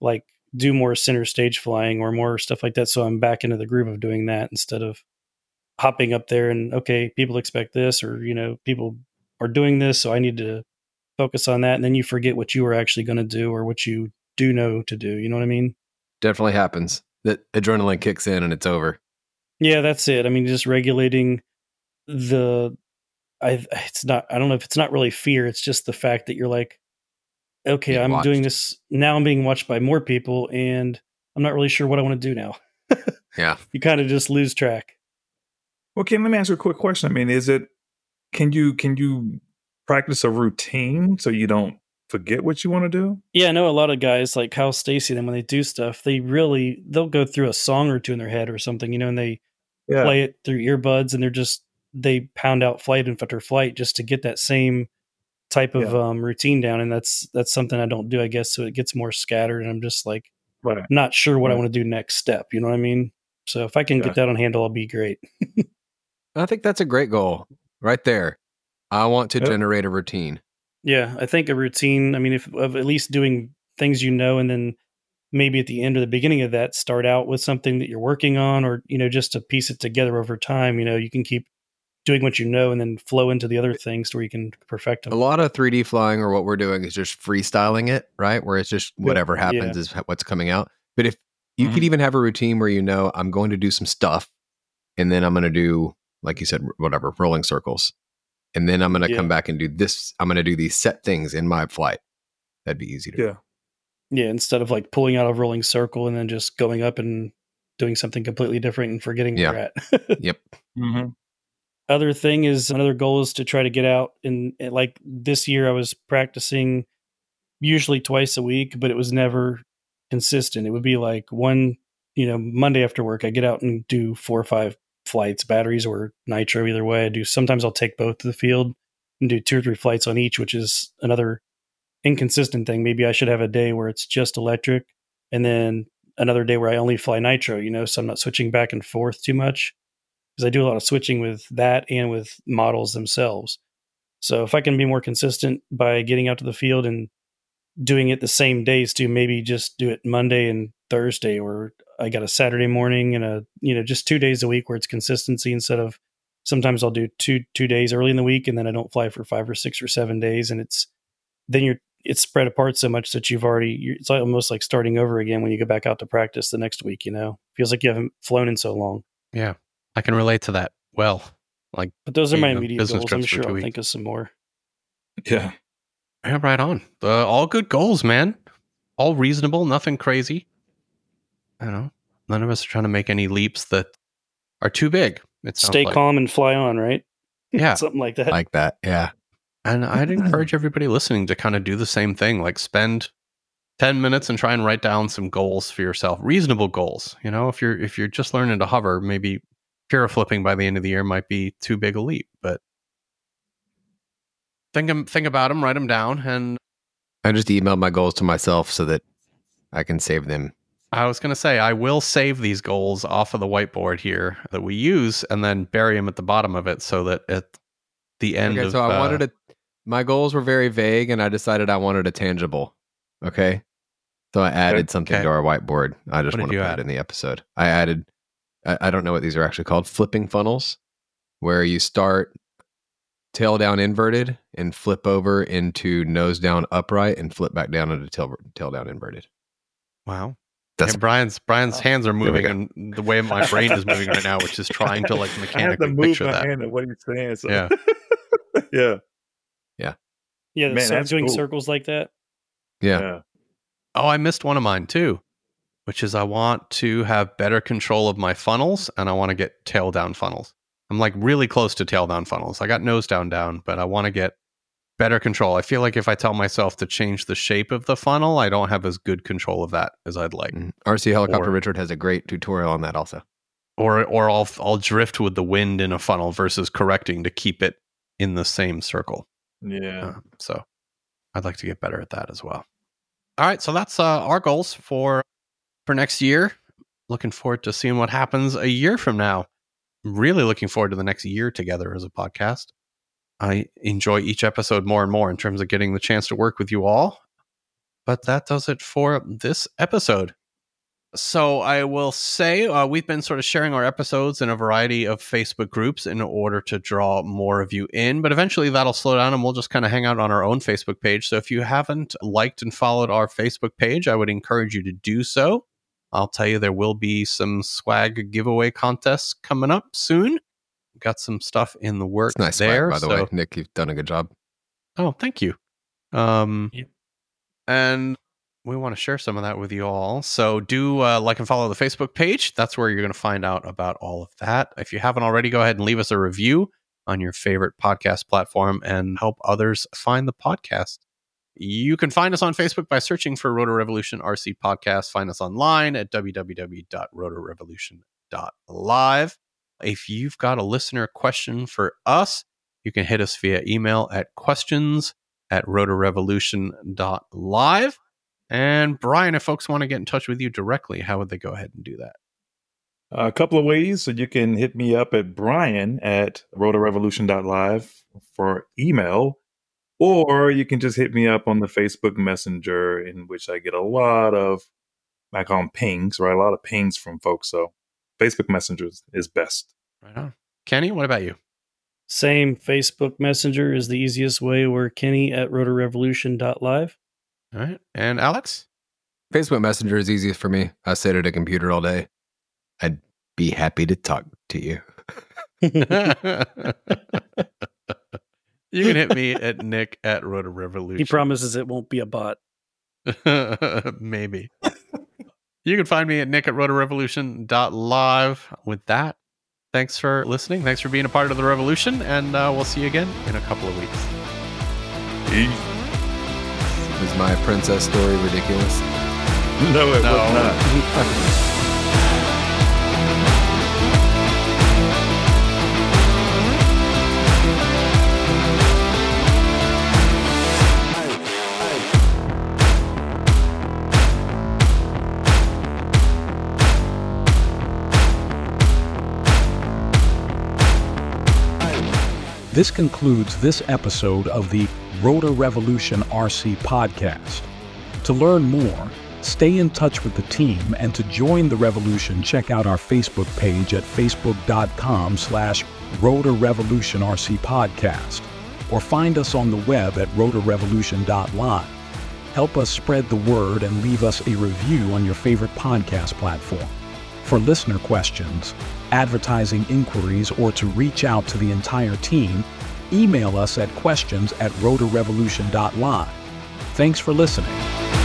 like do more center stage flying or more stuff like that. So I'm back into the groove of doing that instead of hopping up there and okay, people expect this or you know, people are doing this, so I need to focus on that. And then you forget what you were actually going to do or what you do know to do. You know what I mean? Definitely happens. That adrenaline kicks in and it's over. Yeah, that's it. I mean, just regulating the. I it's not. I don't know if it's not really fear. It's just the fact that you're like, okay, Being I'm doing this now. I'm being watched by more people, and I'm not really sure what I want to do now. Yeah. You kind of just lose track. Well, Ken, let me ask you a quick question. I mean, is it can you can you practice a routine so you don't forget what you want to do? Yeah, I know a lot of guys like Kyle Stacey. Then when they do stuff, they really they'll go through a song or two in their head or something, you know, and they Yeah. play it through earbuds, and they're just they pound out flight and after flight just to get that same type of Yeah. um, routine down. And that's that's something I don't do, I guess. So it gets more scattered, and I'm just like Right. not sure what I want to do next step. You know what I mean? So if I can Yeah. get that on handle, I'll be great. I think that's a great goal right there. I want to Yep. generate a routine. Yeah, I think a routine. I mean, if of at least doing things you know, and then maybe at the end or the beginning of that, start out with something that you're working on, or you know, just to piece it together over time. You know, you can keep doing what you know, and then flow into the other things where you can perfect them. A lot of 3D flying or what we're doing is just freestyling it, right? Where it's just whatever happens is what's coming out. But if you could mm-hmm. even have a routine where you know I'm going to do some stuff and then I'm going to do, like you said, whatever, rolling circles. And then I'm going to Yeah. come back and do this. I'm going to do these set things in my flight. That'd be easy to Yeah. Yeah, instead of like pulling out a rolling circle and then just going up and doing something completely different and forgetting where you're at. Yep. Mm-hmm. other thing is another goal is to try to get out and, and like this year I was practicing usually twice a week, but it was never consistent. It would be like one, you know, Monday after work, I get out and do four or five flights, batteries or nitro, either way. I do sometimes I'll take both to the field and do two or three flights on each, which is another inconsistent thing. Maybe I should have a day where it's just electric and then another day where I only fly nitro, you know, so I'm not switching back and forth too much because I do a lot of switching with that and with models themselves. So if I can be more consistent by getting out to the field and doing it the same days to maybe just do it Monday and Thursday or I got a Saturday morning and a you know just two days a week where it's consistency instead of sometimes I'll do two two days early in the week and then I don't fly for five or six or seven days and it's then you're it's spread apart so much that you've already it's almost like starting over again when you go back out to practice the next week you know feels like you haven't flown in so long Yeah, I can relate to that well. Like, but those are my know, immediate goals i'm sure i'll weeks. think of some more Yeah. yeah, right on. Uh, all good goals, man. All reasonable, nothing crazy. I don't know. None of us are trying to make any leaps that are too big. It's stay like. calm and fly on right Yeah, something like that like that. Yeah. And I'd encourage everybody listening to kind of do the same thing. Like spend 10 minutes and try and write down some goals for yourself. Reasonable goals. You know, if you're if you're just learning to hover, maybe pure flipping by the end of the year might be too big a leap. But think 'em- think about them, write them down. And I just emailed my goals to myself so that I can save them. I was gonna say I will save these goals off of the whiteboard here that we use, and then bury them at the bottom of it so that at the end Okay, of so I uh, wanted to. My goals were very vague, and I decided I wanted a tangible. Okay, so I added something Okay. to our whiteboard. I just What want to put add? it in the episode. I added. I, I don't know what these are actually called. Flipping funnels, where you start tail down inverted and flip over into nose down upright and flip back down into tail tail down inverted. wow. That's Yeah, Brian's Brian's oh, hands are moving, and the way my brain is moving right now, which is trying to like I have to mechanically move picture my that. hand at what he's saying. So. Yeah. yeah. yeah Man, so that's doing cool. circles like that yeah. Yeah. Oh, I missed one of mine too, which is I want to have better control of my funnels and I want to get tail down funnels. I'm like really close to tail down funnels. I got nose down down, but I want to get better control. I feel like if I tell myself to change the shape of the funnel, I don't have as good control of that as I'd like. Mhm. RC Helicopter Or- Richard has a great tutorial on that also. Or or I'll I'll drift with the wind in a funnel versus correcting to keep it in the same circle. Yeah. Uh, so I'd like to get better at that as well. All right, so that's uh, our goals for for next year. Looking forward to seeing what happens a year from now. Really looking forward to the next year together as a podcast. I enjoy each episode more and more in terms of getting the chance to work with you all. But that does it for this episode. So I will say uh, we've been sort of sharing our episodes in a variety of Facebook groups in order to draw more of you in, but eventually that'll slow down and we'll just kind of hang out on our own Facebook page. So if you haven't liked and followed our Facebook page, I would encourage you to do so. I'll tell you there will be some swag giveaway contests coming up soon. Got some stuff in the works It's nice swag, there. by the so- way. Nick, you've done a good job. Oh, thank you. Um, Yep. and we want to share some of that with you all. So do uh, like and follow the Facebook page. That's where you're going to find out about all of that. If you haven't already, go ahead and leave us a review on your favorite podcast platform and help others find the podcast. You can find us on Facebook by searching for Rotor Revolution RC Podcast. Find us online at www.rotorrevolution.live. If you've got a listener question for us, you can hit us via email at questions at rotorrevolution.live. And Brian, if folks want to get in touch with you directly, how would they go ahead and do that? A couple of ways. So you can hit me up at Brian at rotorrevolution.live for email, or you can just hit me up on the Facebook Messenger, in which I get a lot of, I call them pings, right? A lot of pings from folks. So Facebook Messenger is- is best. Right on. Kenny, what about you? Same Facebook Messenger is the easiest way. We're Kenny at rotorrevolution.live. All right. And Alex? Facebook Messenger is easiest for me. I sit at a computer all day. I'd be happy to talk to you. you can hit me at nick at Rotor Revolution. he promises it won't be a bot. Maybe. you can find me at nick at rotorrevolution.live. With that, thanks for listening. Thanks for being a part of the revolution. And uh, we'll see you again in a couple of weeks. Is my princess story ridiculous? No, it No. was not. This concludes this episode of the Rotor Revolution RC podcast. To learn more, stay in touch with the team, and to join the revolution, check out our Facebook page at facebook.com slash Rotor Revolution RC podcast, or find us on the web at rotorrevolution.live. Help us spread the word and leave us a review on your favorite podcast platform. For listener questions, advertising inquiries, or to reach out to the entire team, email us at questions at rotorrevolution.live. Thanks for listening.